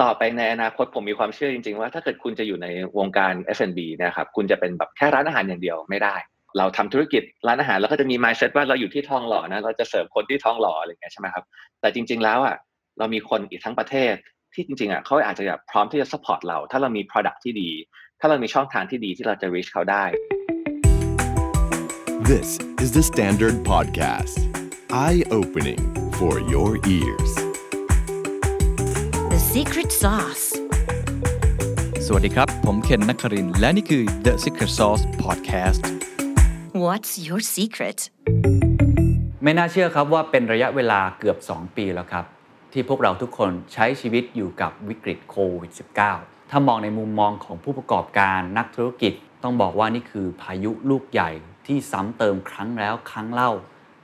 ต่อไปในอนาคตผมมีความเชื่อจริง ๆ ว่าถ้าเกิดคุณจะอยู่ในวงการ F&B นะครับคุณจะเป็นแบบแค่ร้านอาหารอย่างเดียวไม่ได้ เราทำธุรกิจร้านอาหารเราก็จะมี mindset ว่าเราอยู่ที่ทองหล่อนะเราจะเสิร์ฟคนที่ทองหล่ออะไรอย่างเงี้ยใช่ไหมครับแต่จริง ๆ แล้วอะเรามีคนอีกทั้งประเทศที่จริงๆอะเขาอาจจะแบบพร้อมที่จะ support เรา ถ้าเรามี product ที่ดี ถ้าเรามีช่องทางที่ดีที่เราจะ reach เขาได้ This is the Standard Podcast. Eye-opening for your ears. The secret sauce. สวัสดีครับ ผมเคนนักครินทร์และนี่คือ The Secret Sauce Podcast What's your secret? ไม่น่าเชื่อครับว่าเป็นระยะเวลาเกือบ 2 ปีแล้วครับ ที่พวกเราทุกคนใช้ชีวิตอยู่กับวิกฤตโควิด -19 ถ้ามองในมุมมองของผู้ประกอบการนักธุรกิจ ต้องบอกว่านี่คือพายุลูกใหญ่ที่ซ้ำเติมครั้งแล้วครั้งเล่า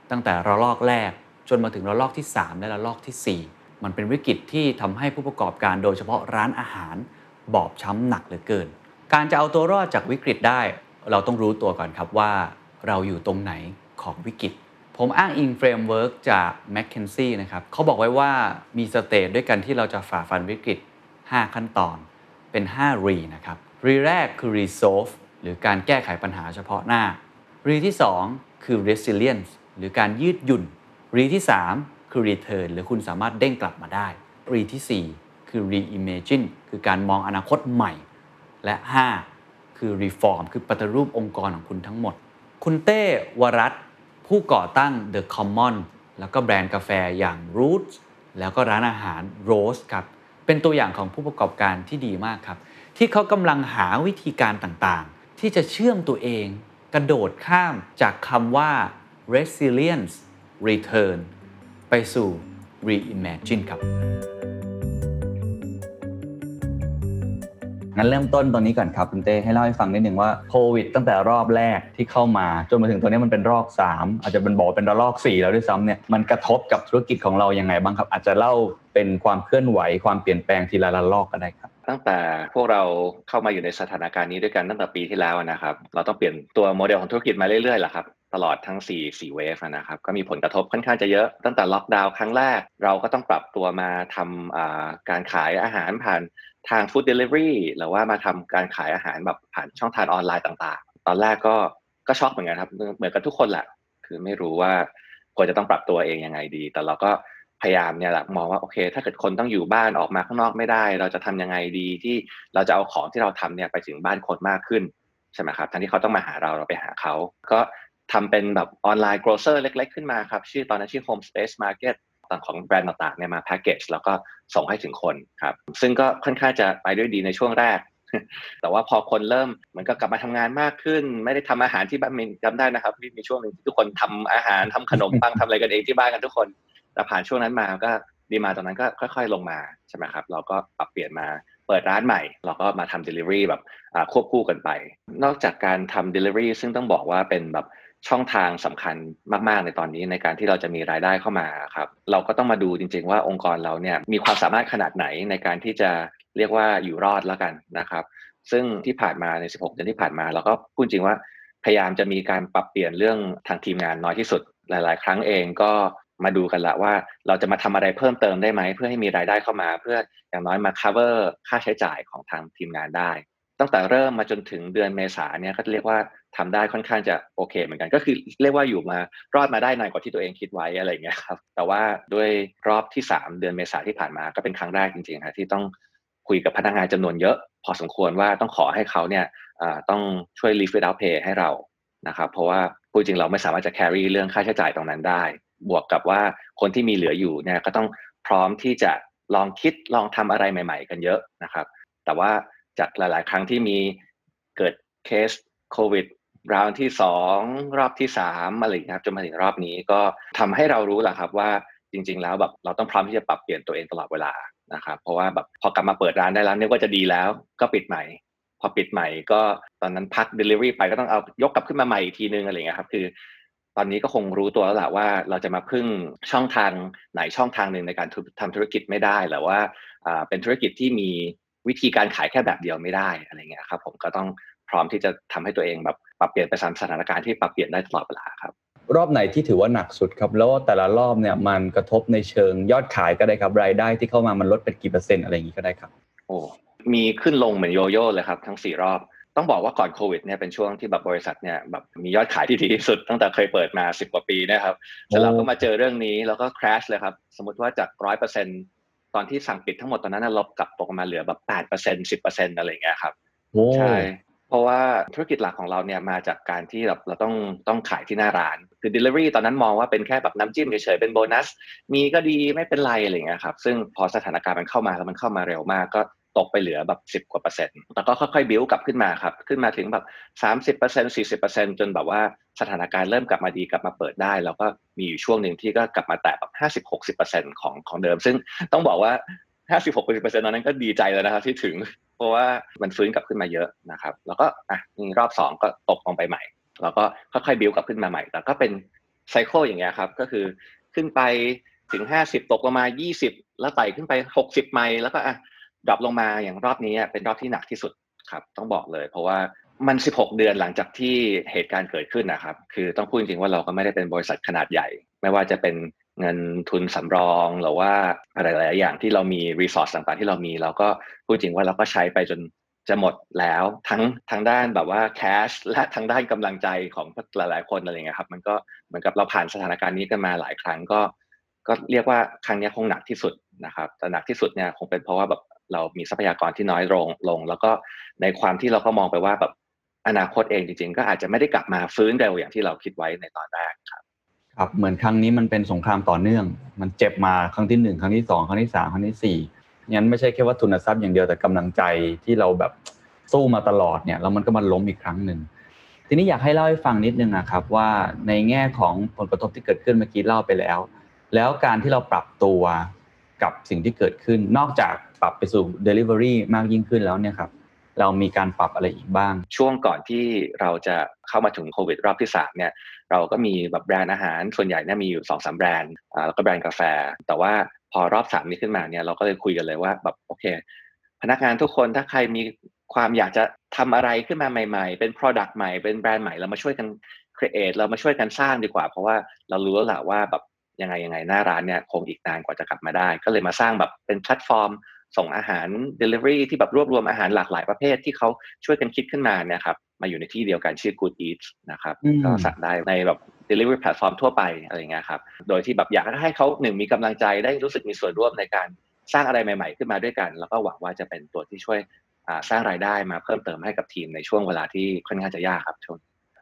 ตั้งแต่ระลอกแรกจนมาถึงระลอกที่ 3 และระลอกทีสี่4 มันเป็นวิกฤตที่ทำให้ผู้ประกอบการโดยเฉพาะร้านอาหาร บอบช้ำหนักเหลือเกิน การจะเอาตัวรอดจากวิกฤตได้ เราต้องรู้ตัวก่อนครับว่าเราอยู่ตรงไหนของวิกฤต ผมอ้างอิงเฟรมเวิร์กจาก m c k เคนซี่นะครับเขาบอกไว้ว่ามี stage ด้วยกันที่เราจะฝ่าฟันวิกฤต 5 ขั้นตอนเป็น5 re นะครับ re แรกคือ resolve หรือการแก้ไขปัญหาเฉพาะหน้า re ที่ 2 คือ resilience หรือการยืดหยุ่น re ที่ 3 คือ return หรือคุณสามารถเด้งกลับมาได้ re ที่ 4 คือ reimagine คือการมองอนาคตใหม่ และ 5 คือ reform คือปฏิรูปองค์กรของคุณทั้งหมด คุณเต้วรัตผู้ก่อตั้ง The Common แล้วก็แบรนด์กาแฟอย่าง Roots แล้วก็ร้านอาหาร Rose ครับ เป็นตัวอย่างของผู้ประกอบการที่ดีมากครับ ที่เขากำลังหาวิธีการต่างๆ ที่จะเชื่อมตัวเอง กระโดดข้ามจากคำว่า resilience return ไปสู่ reimagine ครับ งั้นเริ่มต้นตอนนี้ก่อนครับคุณเต้ให้เล่าให้ฟังนิดหนึ่งว่าโควิด ตั้งแต่รอบแรกที่เข้ามา จนมาถึงตอนนี้มันเป็นรอบ 3 อาจจะเป็นบอกเป็นระลอก 4 แล้วด้วยซ้ำเนี่ยมันกระทบกับธุรกิจของเรายังไงบ้างครับ อาจจะเล่าเป็นความเคลื่อนไหวความเปลี่ยนแปลงทีละระลอกก็ได้ครับตั้งแต่พวกเราเข้ามาอยู่ในสถานการณ์นี้ด้วยกันตั้งแต่ปีที่แล้วนะครับ เราต้องเปลี่ยนตัวโมเดลของธุรกิจมาเรื่อยๆแหละครับ ตลอดทั้ง4 4 wave นะครับก็มีผลกระทบค่อนข้างจะเยอะตั้งแต่ล็อกดาวน์ครั้งแรก เราก็ต้องปรับตัวมาทำการขายอาหารผ่านทาง food delivery หรือว่ามาทำการขายอาหารแบบผ่านช่องทางออนไลน์ต่างๆ ตอนแรกก็ก็ช็อกเหมือนกันครับเหมือนกับทุกคนแหละ คือไม่รู้ว่าควรจะต้องปรับตัวเองยังไงดี แต่เราก็พยายามเนี่ยแหละมองว่าโอเค ถ้าเกิดคนต้องอยู่บ้านออกมาข้างนอกไม่ได้ เราจะทำยังไงดีที่เราจะเอาของที่เราทำเนี่ยไปถึงบ้านคนมากขึ้นใช่ไหมครับแทนที่เขาต้องมาหาเราเราไปหาเขาก็ ทำเป็นแบบออนไลน์โกลเซอร์เล็ก ๆ ขึ้นมาครับ ชื่อตอนนั้นชื่อ Home Space Market ต่างของแบรนด์ต่างๆเนี่ยมาแพ็กเกจแล้วก็ส่งให้ถึงคนครับ ซึ่งก็ค่อนข้างจะไปด้วยดีในช่วงแรก แต่ว่าพอคนเริ่มเหมือนกับกลับมาทำงานมากขึ้น ไม่ได้ทำอาหารที่บ้านมีจำได้นะครับมีช่วงหนึ่งที่ทุกคนทำอาหารทำขนมปังทำอะไรกันเองที่บ้านกันทุกคน แต่ผ่านช่วงนั้นมาก็ดีมาตรงนั้นก็ค่อย ๆ ลงมาใช่ไหมครับ เราก็ปรับเปลี่ยนมาเปิดร้านใหม่ เราก็มาทำ Delivery แบบควบคู่กันไป นอกจากการทำ Delivery ซึ่งต้องบอกว่าเป็นแบบ ช่องทางสำคัญมากๆ ในตอนนี้ในการที่เราจะมีรายได้เข้ามาครับ เราก็ต้องมาดูจริง ๆ ว่าองค์กรเราเนี่ยมีความสามารถขนาดไหนในการที่จะเรียกว่าอยู่รอดแล้วกันนะครับ ซึ่งที่ผ่านมาใน 16 เดือนที่ผ่านมา เราก็พูดจริงว่าพยายามจะมีการปรับเปลี่ยนเรื่องทางทีมงานน้อยที่สุด หลาย ๆ ครั้งเองก็มาดูกันละว่าเราจะมาทำอะไรเพิ่มเติมได้ไหม เพื่อให้มีรายได้เข้ามา เพื่ออย่างน้อยมา cover ค่าใช้จ่ายของทางทีมงานได้ ตั้งแต่เริ่มมาจนถึงเดือนเมษาเนี่ยก็เรียกว่าทำได้ค่อนข้างจะโอเค เหมือนกัน ก็คือเรียกว่าอยู่มารอดมาได้นานกว่าที่ตัวเองคิดไว้อะไรเงี้ยครับแต่ว่าด้วยรอบที่ 3 เดือนเมษาที่ผ่านมาก็เป็นครั้งแรกจริงๆครับที่ต้องคุยกับพนักงานจำนวนเยอะ พอสมควรว่าต้องขอให้เขาเนี่ยต้องช่วย leave without pay ให้เรานะครับเพราะว่าพูดจริงเราไม่สามารถจะ carry เรื่องค่าใช้จ่ายตรงนั้นได้ บวกกับว่าคนที่มีเหลืออยู่เนี่ยก็ต้องพร้อมที่จะลองคิดลองทำอะไรใหม่ ๆ กันเยอะนะครับ แต่ว่า จากหลาย ๆ ครั้งที่มีเกิดเคสโควิดราวที่สองรอบที่สามอะไรครับจนมาถึงรอบนี้ก็ทำให้เรารู้แหละครับว่าจริง ๆ แล้วแบบเราต้องพร้อมที่จะปรับเปลี่ยนตัวเองตลอดเวลานะครับเพราะว่าแบบพอกลับมาเปิดร้านได้แล้วนึกว่าจะดีแล้วก็ปิดใหม่ พอปิดใหม่ก็ตอนนั้นพัก Delivery ไปก็ต้องเอายกกลับขึ้นมาใหม่อีกทีนึงอะไรเงี้ยครับคือ ตอนนี้ก็คงรู้ตัวแล้วแหละว่าเราจะมาพึ่งช่องทางไหนช่องทางหนึ่งในการทำธุรกิจไม่ได้หรือว่าเป็นธุรกิจที่มี วิธีการขายแค่แบบเดียวไม่ได้อะไรเงี้ยครับ ผมก็ต้องพร้อมที่จะทำให้ตัวเองแบบปรับเปลี่ยนไปตามสถานการณ์ที่ปรับเปลี่ยนได้ตลอดเวลาครับ รอบไหนที่ถือว่าหนักสุดครับ แล้วแต่ละรอบเนี่ยมันกระทบในเชิงยอดขายก็ได้ครับรายได้ที่เข้ามามันลดเป็นกี่เปอร์เซ็นต์อะไรอย่างนี้ก็ได้ครับ โอ้มีขึ้นลงเหมือนโยโย่เลยครับทั้งสี่รอบต้องบอกว่าก่อนโควิดเนี่ยเป็นช่วงที่แบบบริษัทเนี่ยแบบมียอดขายที่ดีที่สุดตั้งแต่เคยเปิดมา 10 กว่าปีนะครับเสร็จแล้วก็มาเจอเรื่องนี้แล้วก็ crash เลยครับ สมมติว่าจากร้อยเปอร์เซ็นต อนที่สั่งปิดทั้งหมดตอนนั้นนะลบกลับตกมาเหลือแบบแปดเปอร์เซ็นสิบเปอร์เซ็นอะไรอย่างเงี้ยครับโอ้ใช่เพราะว่าธุรกิจหลักของเราเนี่ยมาจากการที่แบบเราต้องต้องขายที่หน้าร้าน คือ delivery ตอนนั้นมองว่าเป็นแค่แบบน้ำจิ้มเฉยๆเป็นโบนัส มีก็ดีไม่เป็นไรอะไรอย่างเงี้ยครับซึ่งพอสถานการณ์มันเข้ามาแล้วมันเข้ามาเร็วมากก็ ตกไปเหลือแบบ10กว่าเปอร์เซ็นต์แต่ก็ค่อยๆบิ้วกลับขึ้นมาครับ ขึ้นมาถึงแบบ30เปอร์เซ็นต์40เปอร์เซ็นต์จนแบบว่าสถานการณ์เริ่มกลับมาดีกลับมาเปิดได้ แล้วก็มีอยู่ช่วงหนึ่งที่ก็กลับมาแตะแบบ50 60เปอร์เซ็นต์ของของเดิม ซึ่งต้องบอกว่า56 60เปอร์เซ็นต์นั้นก็ดีใจแล้วนะครับที่ถึง เพราะว่ามันฟื้นกลับขึ้นมาเยอะนะครับ แล้วก็อะรอบสองก็ตกลงไปใหม่ แล้วก็ค่อยๆบิวกลับขึ้นมาใหม่แต่ก็เป็น cycle อย่างเงี้ยครับก็คือขึ้นไปถึง50ตกลงมา20แล้วไต่ขึ้นไป60ใหม่แล้วก็อะ drop ลงมาอย่างรอบนี้เป็นรอบที่หนักที่สุดครับ ต้องบอกเลย เพราะว่ามัน 16 เดือนหลังจากที่เหตุการณ์เกิดขึ้นนะครับ คือต้องพูดจริงๆว่าเราก็ไม่ได้เป็นบริษัทขนาดใหญ่ ไม่ว่าจะเป็นเงินทุนสำรองหรือว่าอะไรหลายอย่างที่เรามี resource ต่างๆที่เรามีเราก็พูดจริงว่าเราก็ใช้ไปจนจะหมดแล้วทั้งทางด้านแบบว่าแคชและทางด้านกำลังใจของหลายๆคนอะไรเงี้ยครับมันก็เหมือนกับเราผ่านสถานการณ์นี้กันมาหลายครั้งก็ ก็เรียกว่าครั้งนี้คงหนักที่สุดนะครับแต่หนักที่สุดเนี่ยคงเป็นเพราะว่าแบบ เรามีทรัพยากรที่น้อยลงลง แล้วก็ในความที่เราก็มองไปว่าแบบอนาคตเองจริง ๆ ก็อาจจะไม่ได้กลับมาฟื้นเร็วอย่างที่เราคิดไว้ในตอนแรกครับ ครับเหมือนครั้งนี้มันเป็นสงครามต่อเนื่อง มันเจ็บมาครั้งที่หนึ่งครั้งที่สองครั้งที่สามครั้งที่สี่งั้นไม่ใช่แค่ว่าทุนทรัพย์อย่างเดียวแต่กำลังใจที่เราแบบสู้มาตลอดเนี่ยแล้วมันก็มาล้มอีกครั้งหนึ่งทีนี้อยากให้เล่าให้ฟังนิดนึงนะครับว่าในแง่ของผลกระทบที่เกิดขึ้นเมื่อกี้เล่าไปแล้ว แล้วการที่เราปรับตัวกับสิ่งที่เกิดขึ้นนอกจาก ปรับไปสู่ Delivery มากยิ่งขึ้นแล้วเนี่ยครับเรามีการปรับอะไรอีกบ้าง ช่วงก่อนที่เราจะเข้ามาถึงโควิดรอบที่3เนี่ยเราก็มีแบบแบรนด์อาหารส่วนใหญ่เนี่ยมีอยู่2อสแบรนด์แล้วก็แบรนด์กาแฟ แต่ว่าพอรอบ3นี้ขึ้นมาเนี่ยเราก็เลยคุยกันเลยว่าแบบโอเค พนักงานทุกคนถ้าใครมีความอยากจะทำอะไรขึ้นมาใหม่ ๆ เป็น Product ใหม่เป็นแบรนด์ใหม่เรามาช่วยกัน create เรามาช่วยกันสร้างดีกว่า เพราะว่าเรารู้แล้วแหละว่าแบบยังไงยังไงหน้าร้านเนี่ยคงอีกนานกว่าจะกลับมาได้ ก็เลยมาสร้างแบบเป็นแพลตฟอร์ม ส่งอาหาร Delivery ที่แบบรวบรวมอาหารหลากหลายประเภทที่เขาช่วยกันคิดขึ้นมาเนี่ยครับมาอยู่ในที่เดียวกันชื่อ Good Eats นะครับอืมก็สั่งได้ในแบบ Delivery Platform ทั่วไปอะไรอย่างเงี้ยครับโดยที่แบบอยากให้เขาหนึ่งมีกำลังใจได้รู้สึกมีส่วนร่วมในการสร้างอะไรใหม่ ๆ ขึ้นมาด้วยกัน แล้วก็หวังว่าจะเป็นตัวที่ช่วยอ่าสร้างรายได้มาเพิ่มเติมให้กับทีมในช่วงเวลาที่ค่อนข้างจะยากครับช่วง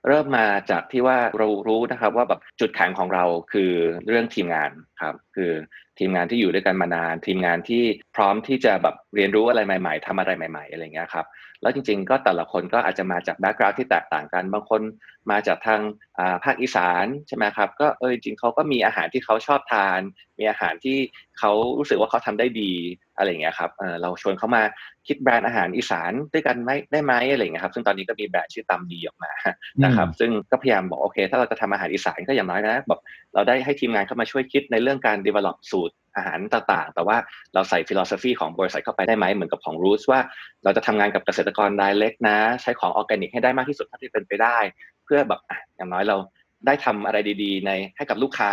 เริ่มมาจากที่ว่าเรารู้นะครับว่าแบบจุดแข็งของเราคือเรื่องทีมงานครับ คือ ทีมงานที่อยู่ด้วยกันมานาน ทีมงานที่พร้อมที่จะแบบเรียนรู้อะไรใหม่ ๆทำอะไรใหม่ ๆ อะไรเงี้ยครับแล้วจริง ๆ ก็แต่ละคนก็อาจจะมาจากแบ็กกราวด์ที่แตกต่างกัน บางคนมาจากทางอ่าภาคอีสานใช่ไหมครับก็เออจริงๆเขาก็มีอาหารที่เขาชอบทาน มีอาหารที่เขารู้สึกว่าเขาทำได้ดีอะไรอย่างเงี้ยครับเออเราชวนเขามาคิดแบรนด์อาหารอีสานด้วยกันไหมได้ไหมอะไรอย่างเงี้ยครับซึ่งตอนนี้ก็มีแบรนด์ชื่อตำดีออกมานะครับซึ่งก็พยายามบอกโอเค ถ้าเราจะทำอาหารอีสานก็อย่างน้อยนะแบบเราได้ให้ทีมงานเข้ามาช่วยคิดในเรื่องการ develop สูตร อาหารต่างๆ แต่ว่าเราใส่ philosophy ของบริษัทเข้าไปได้ไหมเหมือนกับของ Roots ว่าเราจะทำงานกับเกษตรกรรายเล็กนะ ใช้ของออร์แกนิกให้ได้มากที่สุดเท่าที่เป็นไปได้ เพื่อแบบอย่างน้อยเราได้ทำอะไรดีๆ ในให้กับลูกค้า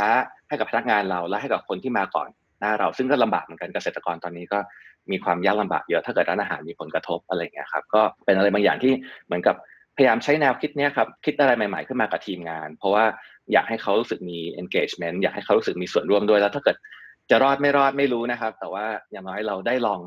ให้กับพนักงานเราและให้กับคนที่มาก่อนหน้าเราซึ่งก็ลำบากเหมือนกันเกษตรกรตอนนี้ก็มีความยากลำบากเยอะถ้าเกิดร้านอาหารมีผลกระทบอะไรเงี้ยครับก็เป็นอะไรบางอย่างที่เหมือนกับพยายามใช้แนวคิดเนี้ยครับคิดอะไรใหม่ๆขึ้นมากับทีมงาน เพราะว่าอยากให้เขารู้สึกมี engagement อยากให้เขารู้สึกมีส่วนร่วมด้วยแล้วถ้าเกิด จะรอดไม่รอดไม่รู้นะครับ แต่ว่าอย่างน้อยเราได้ลอง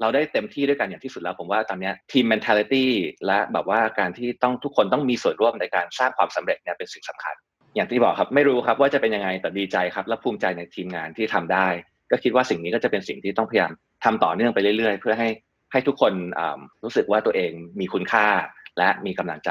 เราได้เต็มที่ด้วยกันอย่างที่สุดแล้วผมว่าตอนนี้ทีม mentality และแบบว่าการที่ต้องทุกคนต้องมีส่วนร่วมในการสร้างความสำเร็จเนี่ยเป็นสิ่งสำคัญ อย่างที่บอกครับไม่รู้ครับว่าจะเป็นยังไงแต่ดีใจครับ และภูมิใจในทีมงานที่ทำได้ ก็คิดว่าสิ่งนี้ก็จะเป็นสิ่งที่ต้องพยายามทำต่อเนื่องไปเรื่อยๆ เพื่อให้ให้ทุกคนรู้สึกว่าตัวเองมีคุณค่าและมีกำลังใจ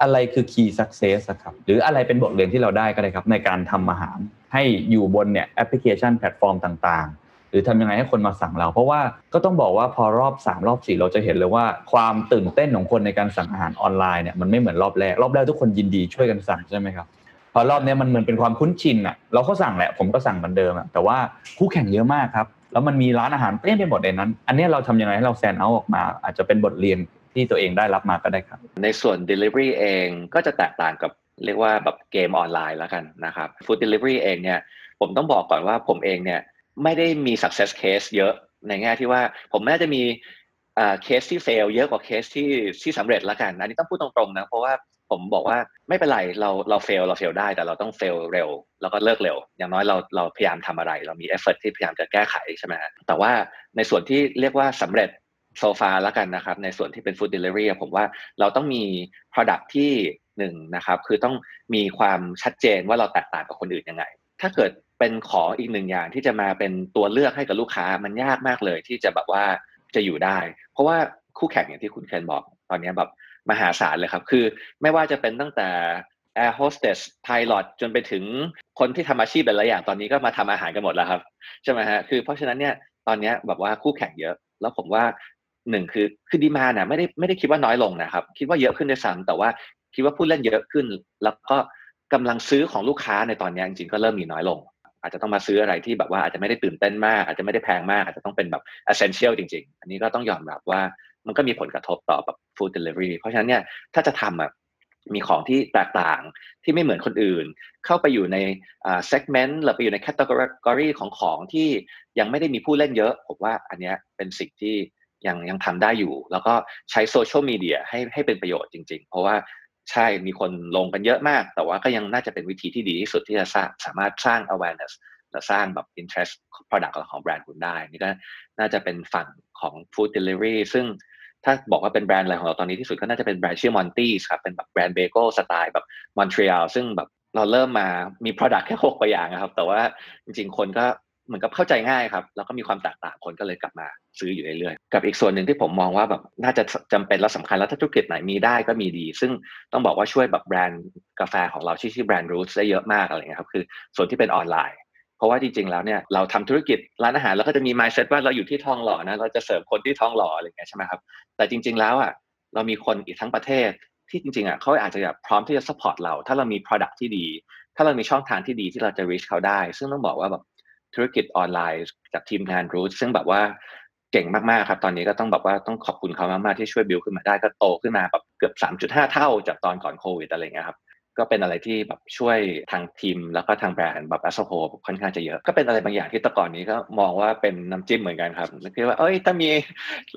อะไรคือ key success ครับหรืออะไรเป็นบทเรียนที่เราได้ก็ได้ครับ ในการทำอาหาร ให้อยู่บนเนี่ยแอปพลิเคชันแพลตฟอร์มต่างๆ หรือทำยังไงให้คนมาสั่งเรา เพราะว่าก็ต้องบอกว่าพอรอบ 3 รอบ 4 เราจะเห็นเลยว่า ความตื่นเต้นของคนในการสั่งอาหารออนไลน์เนี่ยมันไม่เหมือนรอบแรกรอบแรกทุกคนยินดีช่วยกันสั่งใช่ไหมครับพอรอบเนี้ยมันเหมือนเป็นความคุ้นชินอะเราก็สั่งแหละผมก็สั่งเหมือนเดิมอะแต่ว่าคู่แข่งเยอะมากครับแล้วมันมีร้านอาหารเต็มไปหมดในนั้น อันนี้เราทำยังไงให้เรา stand out ออกมา อาจจะเป็นบทเรียน ที่ตัวเองได้รับมาก็ได้ครับ ในส่วน Delivery เองก็จะแตกต่างกับเรียกว่าแบบเกมออนไลน์แล้วกันนะครับ Food Delivery เองเนี่ยผมต้องบอกก่อนว่าผมเองเนี่ยไม่ได้มี success case เยอะในแง่ที่ว่าผมน่าจะมีเคสที่ fail เยอะกว่าเคสที่ที่สำเร็จแล้วกัน อันนี้ต้องพูดตรงๆนะเพราะว่าผมบอกว่าไม่เป็นไรเราเรา fail เรา fail ได้แต่เราต้อง fail เร็ว แล้วก็เลิกเร็ว อย่างน้อยเราเราพยายามทำอะไร เรามี effort ที่พยายามจะแก้ไขใช่ไหมแต่ว่าในส่วนที่เรียกว่าสำเร็จ โซฟาแล้วกันนะครับ ในส่วนที่เป็น food delivery ผมว่าเราต้องมี product ที่หนึ่งนะครับคือต้องมีความชัดเจนว่าเราแตกต่างกับคนอื่นยังไง ถ้าเกิดเป็นขออีกหนึ่งอย่างที่จะมาเป็นตัวเลือกให้กับลูกค้ามันยากมากเลยที่จะแบบว่าจะอยู่ได้ เพราะว่าคู่แข่งอย่างที่คุณเคนบอกตอนนี้แบบมหาศาลเลยครับ คือไม่ว่าจะเป็นตั้งแต่ air hostess pilot จนไปถึงคนที่ทำอาชีพหลายอย่างตอนนี้ก็มาทำอาหารกันหมดแล้วครับ ใช่ไหมฮะคือเพราะฉะนั้นเนี่ยตอนนี้แบบว่าคู่แข่งเยอะ แล้วผมว่า หนึ่งคือคือดีมาน่ะไม่ได้ไม่ได้คิดว่าน้อยลงนะครับ คิดว่าเยอะขึ้นด้วยซ้ำแต่ว่าคิดว่าผู้เล่นเยอะขึ้น แล้วก็กำลังซื้อของลูกค้าในตอนนี้จริงๆก็เริ่มมีน้อยลง อาจจะต้องมาซื้ออะไรที่แบบว่าอาจจะไม่ได้ตื่นเต้นมาก อาจจะไม่ได้แพงมาก อาจจะต้องเป็นแบบ essential จริง ๆ อันนี้ก็ต้องยอมรับว่ามันก็มีผลกระทบต่อแบบ food delivery เพราะฉะนั้นเนี่ยถ้าจะทำอะมีของที่แตกต่างที่ไม่เหมือนคนอื่น เข้าไปอยู่ใน segment หรือไปอยู่ใน category ของของที่ยังไม่ได้มีผู้เล่นเยอะผมว่าอันนี้เป็นสิ่งที่ ยังยังทำได้อยู่ แล้วก็ใช้โซเชียลมีเดียให้ให้เป็นประโยชน์จริง ๆ เพราะว่าใช่มีคนลงกันเยอะมาก แต่ว่าก็ยังน่าจะเป็นวิธีที่ดีที่สุดที่จะสร้างสามารถสร้าง awareness และสร้างแบบ interest product ของแบรนด์คุณได้ นี่ก็น่าจะเป็นฝั่งของ food delivery ซึ่งถ้าบอกว่าเป็นแบรนด์อะไรของเราตอนนี้ที่สุดก็น่าจะเป็นแบรนด์ชื่อ Monty's ครับ เป็นแบบแบรนด์เบเกิลสไตล์แบบมอนทรีออลซึ่งแบบเราเริ่มมามี product แค่หกตัวอย่างนะครับ แต่ว่าจริงๆ คนก็ เหมือนกับเข้าใจง่ายครับ แล้วก็มีความแตกต่างคนก็เลยกลับมาซื้ออยู่เรื่อยๆ กับอีกส่วนหนึ่งที่ผมมองว่าแบบน่าจะจำเป็นและสำคัญแล้วถ้าธุรกิจไหนมีได้ก็มีดี ซึ่งต้องบอกว่าช่วยแบบแบรนด์กาแฟของเราชื่อชื่อแบรนด์ Roots ได้เยอะมากอะไรเงี้ยครับคือส่วนที่เป็นออนไลน์ เพราะว่าจริงๆแล้วเนี่ยเราทำธุรกิจร้านอาหารเราก็จะมี mindset ว่าเราอยู่ที่ทองหล่อนะเราจะเสิร์ฟคนที่ทองหล่ออะไรเงี้ยใช่ไหมครับแต่จริง ๆแล้วอะเรามีคนอีกทั้งประเทศที่จริงๆอะเขาอาจจะแบบพร้อมที่จะ support เรา ถ้าเรามี product ที่ดี ถ้าเรามีช่องทางที่ดีที่เราจะ reach เขาได้ ซึ่งต้องบอกว่าแบบ ธุรกิจออนไลน์จากทีมงานรูทซึ่งแบบว่าเก่งมากๆครับ ตอนนี้ก็ต้องแบบว่าต้องขอบคุณเขามากๆที่ช่วยบิวขึ้นมาได้ก็โตขึ้นมาแบบเกือบ 3.5 เท่าจากตอนก่อนโควิดอะไรเงี้ยครับก็เป็นอะไรที่แบบช่วยทางทีม แล้วก็ทางแบรนด์แบบแอสโฮค่อนข้างจะเยอะก็เป็นอะไรบางอย่างที่ต่ก่อนนี้ก็มองว่าเป็นน้ำจิ้มเหมือนกันครับคิดว่าเอ้ยถ้ามี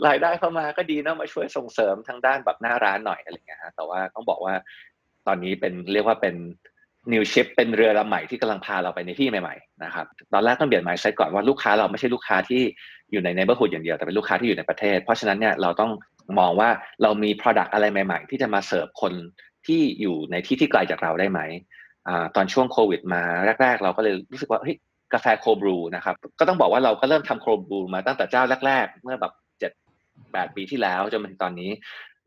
รายได้เข้ามาก็ดีเนาะมาช่วยส่งเสริมทางด้านแบบหน้าร้านหน่อยอะไรเงี้ยฮะแต่ว่าต้องบอกว่าตอนนี้เป็นเรียกว่าเป็น นิวชิปเป็นเรือลำใหม่ที่กำลังพาเราไปในที่ใหม่ๆนะครับตอนแรกต้องเปลี่ยน mindset ก่อนว่าลูกค้าเราไม่ใช่ลูกค้าที่อยู่ใน neighborhood อย่างเดียวแต่เป็นลูกค้าที่อยู่ในประเทศ เพราะฉะนั้นเนี่ยเราต้องมองว่าเรามี product อะไรใหม่ ๆ ที่จะมาเสิร์ฟคนที่อยู่ในที่ที่ไกลจากเราได้ไหมอตอนช่วงโควิดมาแรก ๆ เราก็เลยรู้สึกว่าเฮ้ยกาแฟโคบรูนะครับก็ต้องบอกว่าเราก็เริ่มทำโคบรูมาตั้งแต่เจ้าแรก ๆ เมื่อแบบเจ็ดแปดปีที่แล้วจนมาถึงตอนนี้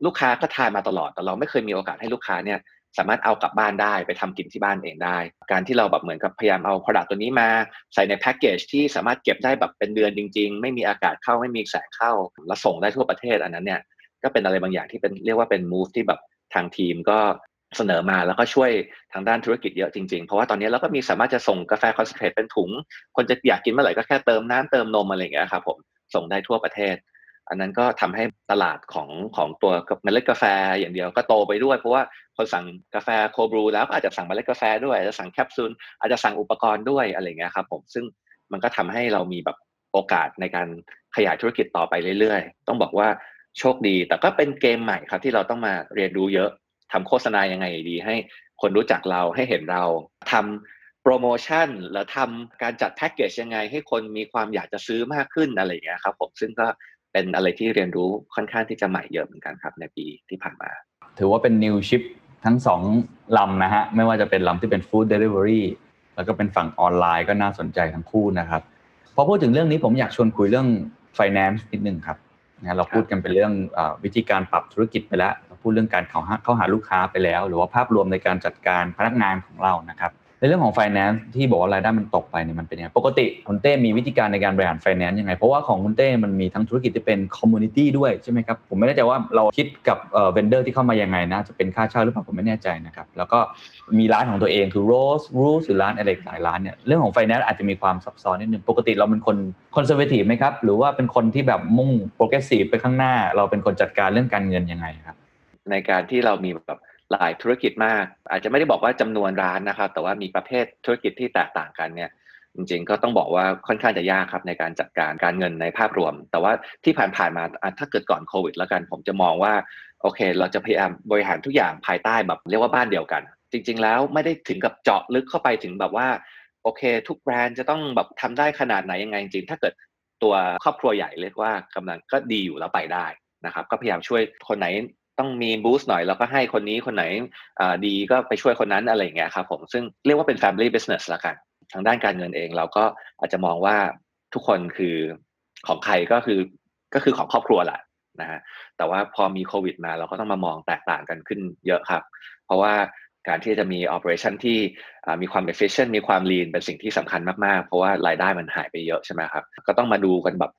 ลูกค้าก็ทานมาตลอดแต่เราไม่เคยมีโอกาสให้ลูกค้าเนี่ย สามารถเอากลับบ้านได้ไปทำกินที่บ้านเองได้ การที่เราแบบเหมือนกับพยายามเอาผลิตตัวนี้มาใส่ในแพ็กเกจที่สามารถเก็บได้แบบเป็นเดือนจริง ๆ ไม่มีอากาศเข้าไม่มีแสงเข้าแล้วส่งได้ทั่วประเทศอันนั้นเนี่ยก็เป็นอะไรบางอย่างที่เป็นเรียกว่าเป็น move ที่แบบทางทีมก็เสนอมาแล้วก็ช่วยทางด้านธุรกิจเยอะจริงๆ เพราะว่าตอนนี้เราก็มีสามารถจะส่งกาแฟ concentrate เป็นถุง คนจะอยากกินเมื่อไหร่ก็แค่เติมน้ำเติมนมอะไรอย่างเงี้ยครับผมส่งได้ทั่วประเทศ อันนั้นก็ทำให้ตลาดของของตัวเมล็ดกาแฟอย่างเดียวก็โตไปด้วย เพราะว่าคนสั่งกาแฟ cold brew แล้วก็อาจจะสั่งเมล็ดกาแฟด้วยอาจจะสั่งแคปซูลอาจจะสั่งอุปกรณ์ด้วยอะไรเงี้ยครับผมซึ่งมันก็ทำให้เรามีแบบโอกาสในการขยายธุรกิจต่อไปเรื่อยๆ ต้องบอกว่าโชคดี แต่ก็เป็นเกมใหม่ครับที่เราต้องมาเรียนรู้เยอะทำโฆษณายังไงดี ให้คนรู้จักเราให้เห็นเราทำโปรโมชั่นแล้วทำการจัดแพ็กเกจยังไง ให้คนมีความอยากจะซื้อมากขึ้นอะไรอย่างเงี้ยครับผมซึ่งก็ เป็นอะไรที่เรียนรู้ค่อนข้างที่จะใหม่เยอะเหมือนกันครับ ในปีที่ผ่านมา ถือว่าเป็นนิวชิปทั้งสองลำนะฮะ ไม่ว่าจะเป็นลำที่เป็นฟู้ดเดลิเวอรี่แล้วก็เป็นฝั่งออนไลน์ก็น่าสนใจทั้งคู่นะครับ พอพูดถึงเรื่องนี้ผมอยากชวนคุยเรื่อง finance นิดนึงครับนะเราพูดกันเป็นเรื่องอวิธีการปรับธุรกิจไปแล้ว เราพูดเรื่องการเข้าหาเข้าหาลูกค้าไปแล้ว หรือว่าภาพรวมในการจัดการพนักงานของเรานะครับ ในเรื่องของ finance ที่บอกว่ารายได้มันตกไปเนี่ยมันเป็นยังไงปกติคุณเต้มีวิธีการในการบริหาร finance ยังไง เพราะว่าของคุณเต้มันมีทั้งธุรกิจที่เป็น community ด้วยใช่ไหมครับ ผมไม่แน่ใจว่าเราคิดกับเอ่อ vendor ที่เข้ามายังไงนะ จะเป็นค่าเช่าหรือเปล่าผมไม่แน่ใจนะครับ แล้วก็มีร้านของตัวเองคือ Rose Rose หรือร้านอะไรหลายร้านเนี่ยเรื่องของ finance อาจจะมีความซับซ้อนนิดนึงปกติเราเป็นคน conservative ไหมครับหรือว่าเป็นคนที่แบบมุ่ง progressive ไปข้างหน้า เราเป็นคนจัดการเรื่องการเงินยังไงครับในการที่เรามีแบบ หลายธุรกิจมาก อาจจะไม่ได้บอกว่าจำนวนร้านนะครับ แต่ว่ามีประเภทธุรกิจที่แตกต่างกันเนี่ยจริงๆก็ต้องบอกว่าค่อนข้างจะยากครับในการจัดการการเงินในภาพรวม แต่ว่าที่ผ่านๆมาถ้าเกิดก่อนโควิด แล้วกันผมจะมองว่าโอเค เราจะพยายามบริหารทุกอย่างภายใต้แบบเรียกว่าบ้านเดียวกัน จริง ๆ แล้วไม่ได้ถึงกับเจาะลึกเข้าไปถึงแบบว่าโอเค ทุกแบรนด์จะต้องแบบทำได้ขนาดไหนยังไงจริงๆถ้าเกิดตัวครอบครัวใหญ่เรียกว่ากำลังก็ดีอยู่แล้วไปได้นะครับ ก็พยายามช่วยคนไหน ต้องมีบูสต์หน่อยแล้วก็ให้คนนี้คนไหนดีก็ไปช่วยคนนั้นอะไรอย่างเงี้ยครับผมซึ่งเรียกว่าเป็น family business ละกันทางด้านการเงินเองเราก็อาจจะมองว่าทุกคนคือของใครก็คือก็คือของครอบครัวแหละนะฮะแต่ว่าพอมีโควิดมาเราก็ต้องมามองแตกต่างกันขึ้นเยอะครับ เพราะว่า การที่จะมี operation ที่มีความ efficient มีความ lean เป็นสิ่งที่สำคัญมาก ๆ เพราะว่ารายได้มันหายไปเยอะใช่ไหมครับ ก็ต้องมาดูกันแบบ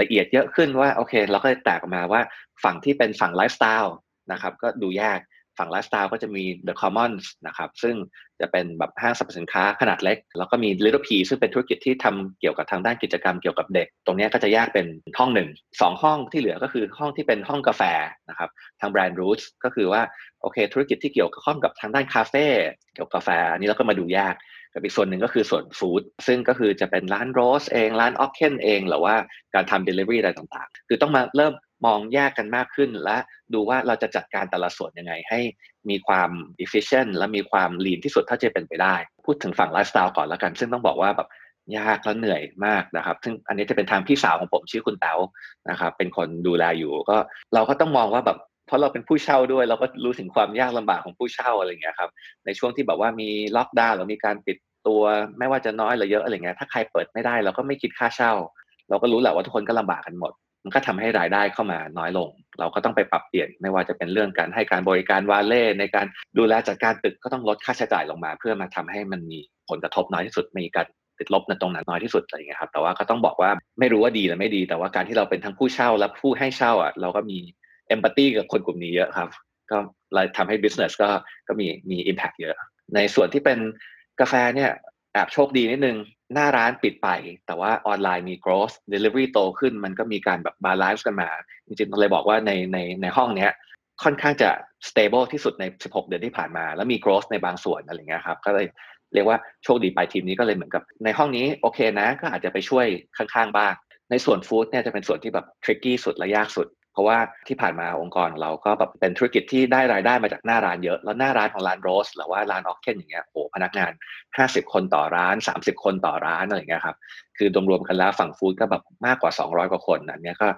ละเอียดเยอะขึ้นว่าโอเค เราก็แตกออกมาว่าฝั่งที่เป็นฝั่งไลฟ์สไตล์นะครับก็ดูยาก ฝั่งไลฟ์สไตล์ก็จะมี The Commons นะครับซึ่งจะเป็นแบบห้างสรรพสินค้าขนาดเล็ก แล้วก็มี Little P ซึ่งเป็นธุรกิจที่ทำเกี่ยวกับทางด้านกิจกรรมเกี่ยวกับเด็ก ตรงนี้ก็จะแยกเป็นห้องหนึ่งสองห้องที่เหลือก็คือห้องที่เป็นห้องกาแฟนะครับทางแบรนด์ Roots ก็คือว่าโอเค ธุรกิจที่เกี่ยวข้องกับทางด้านคาเฟ่เกี่ยวกับกาแฟอันนี้เราก็มาดูแยกกับอีกส่วนหนึ่งก็คือส่วน food ซึ่งก็คือจะเป็นร้าน Roast เอง ร้าน Ocken เอง หรือว่าการทำ Delivery อะไรต่างๆ คือต้องมาเริ่ม มองแยกกันมากขึ้น และดูว่าเราจะจัดการแต่ละส่วนยังไง ให้มีความ efficient และมีความ lean ที่สุดเท่าที่จะเป็นไปได้ พูดถึงฝั่งไลฟ์สไตล์ก่อนแล้วกัน ซึ่งต้องบอกว่าแบบยากและเหนื่อยมากนะครับ ซึ่งอันนี้จะเป็นทางพี่สาวของผมชื่อคุณแต๋วนะครับ เป็นคนดูแลอยู่ก็เราก็ต้องมองว่าแบบเพราะเราเป็นผู้เช่าด้วย เราก็รู้ถึงความยากลำบากของผู้เช่าอะไรอย่างเงี้ยครับในช่วงที่แบบว่ามีล็อกดาวน์หรือมีการปิดตัวไม่ว่าจะน้อยหรือเยอะอะไรเงี้ยถ้าใครเปิดไม่ได้เราก็ไม่คิดค่าเช่า เราก็รู้แหละว่าทุกคนก็ลำบากกันหมด มันก็ทำให้รายได้เข้ามาน้อยลง เราก็ต้องไปปรับเปลี่ยนไม่ว่าจะเป็นเรื่องการให้การบริการวาเล่ในการดูแลจัดการตึกก็ต้องลดค่าใช้จ่ายลงมา เพื่อมาทำให้มันมีผลกระทบน้อยที่สุดมีการติดลบในตรงนั้นน้อยที่สุดอะไรอย่างเงี้ยครับแต่ว่าก็ต้องบอกว่าไม่รู้ว่าดีหรือไม่ดี แต่ว่าการที่เราเป็นทั้งผู้เช่าและผู้ให้เช่าอะเราก็มีเอมพัตตีกับคนกลุ่มนี้เยอะครับ ก็เลยทำให้ business ก็ก็มีมี impact เยอะ ในส่วนที่เป็นกาแฟเนี่ยแอบโชคดีนิดนึง หน้าร้านปิดไป แต่ว่าออนไลน์มี growth delivery โตขึ้น มันก็มีการแบบ balance กันมา จริงๆเลยบอกว่าในในในห้องเนี้ยค่อนข้างจะ stable ที่สุดใน 16 เดือนที่ผ่านมา แล้วมี growth ในบางส่วนอะไรเงี้ยครับ ก็เลยเรียกว่าโชคดีไปทีมนี้ก็เลยเหมือนกับ ในห้องนี้โอเคนะ ก็อาจจะไปช่วยข้างๆบ้าง ในส่วนฟู้ดเนี่ยจะเป็นส่วนที่แบบ tricky สุดและยากสุด ราะว่าที่ผ่านมาองค์กรเราก็แบบเป็นธุรกิจที่ได้รายได้มาจากหน้าร้านเยอะ แล้วหน้าร้านของร้านโรสหรือว่าร้านออฟเคนอย่างเงี้ยโอ้พนักงาน 50 คนต่อร้าน 30 คนต่อร้านอะไรอย่างเงี้ยครับคือรวมๆกันแล้วฝั่งฟู้ดก็แบบมากกว่า 200 กว่าคนอันเนี้ยก็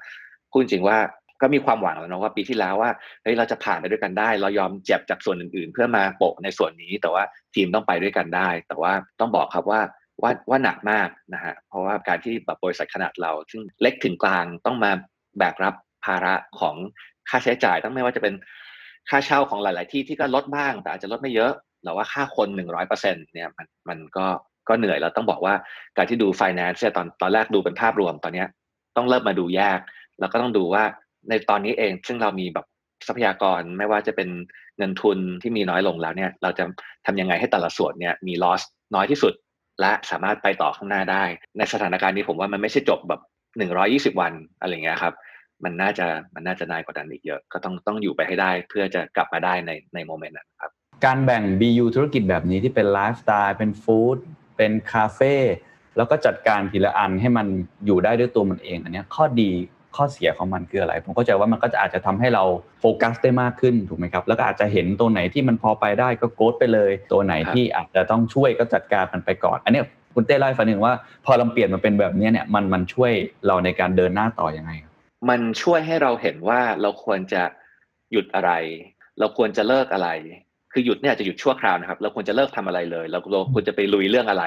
พูดจริงว่าก็มีความหวังแล้วนะว่าปีที่แล้วว่าเฮ้ยเราจะผ่านไปด้วยกันได้ เรายอมเจ็บจากส่วนอื่นๆ เพื่อมาโปะในส่วนนี้ แต่ว่าทีมต้องไปด้วยกันได้ แต่ว่าต้องบอกครับว่าว่าว่าหนักมากนะฮะเพราะว่าการที่แบบบริษัทขนาดเราซึ่งเล็กถึงกลางต้องมาแบกรับ ภาระของค่าใช้จ่ายต้งไม่ว่าจะเป็นค่าเช่าของหลาย ๆ ที่ที่ก็ลดบ้าง แต่อาจจะลดไม่เยอะหรือว่าค่าคนหนึ่งร้อยเปอร์เซ็นต์เนี่ยมันมันก็ก็เหนื่อยแล้วต้องบอกว่าการที่ดู finance เนี่ยตอนตอนแรกดูเป็นภาพรวมตอนเนี้ยต้องเริ่มมาดูแยก แล้วก็ต้องดูว่าในตอนนี้เอง ซึ่งเรามีแบบทรัพยากรไม่ว่าจะเป็นเงินทุนที่มีน้อยลงแล้วเนี่ย เราจะทำยังไงให้แต่ละส่วนเนี่ยมี loss น้อยที่สุด และสามารถไปต่อข้างหน้าได้ ในสถานการณ์นี้ผมว่ามันไม่ใช่จบแบบหนึ่งร้อยี่สิบวันอะไรเงี้ยครับ มันน่าจะมันน่าจะนานกว่านั้นอีกเยอะ ก็ต้องต้องอยู่ไปให้ได้เพื่อจะกลับมาได้ในในโมเมนต์นั้นครับ การแบ่ง BU ธุรกิจแบบนี้ที่เป็นไลฟ์สไตล์เป็นฟู้ดเป็นคาเฟ่แล้วก็จัดการทีละอันให้มันอยู่ได้ด้วยตัวมันเองอันเนี้ยข้อดีข้อเสียของมันคืออะไร ผมเข้าใจว่ามันก็จะอาจจะทำให้เราโฟกัสได้มากขึ้นถูกไหมครับ แล้วก็อาจจะเห็นตัวไหนที่มันพอไปได้ก็โกดไปเลย ตัวไหนที่อาจจะต้องช่วยก็จัดการมันไปก่อน อันเนี้ยคุณเต้เล่าให้ฟังหนึ่งว่าพอเราเปลี่ยนมาเป็นแบบนี้เนี่ยมันมันช่วยเราในการเดินหน้าต่อยังไงครับ มันช่วยให้เราเห็นว่าเราควรจะหยุดอะไร เราควรจะเลิกอะไร คือหยุดเนี่ยอาจจะหยุดชั่วคราวนะครับ เราควรจะเลิกทำอะไรเลยเราเราควรจะไปลุยเรื่องอะไร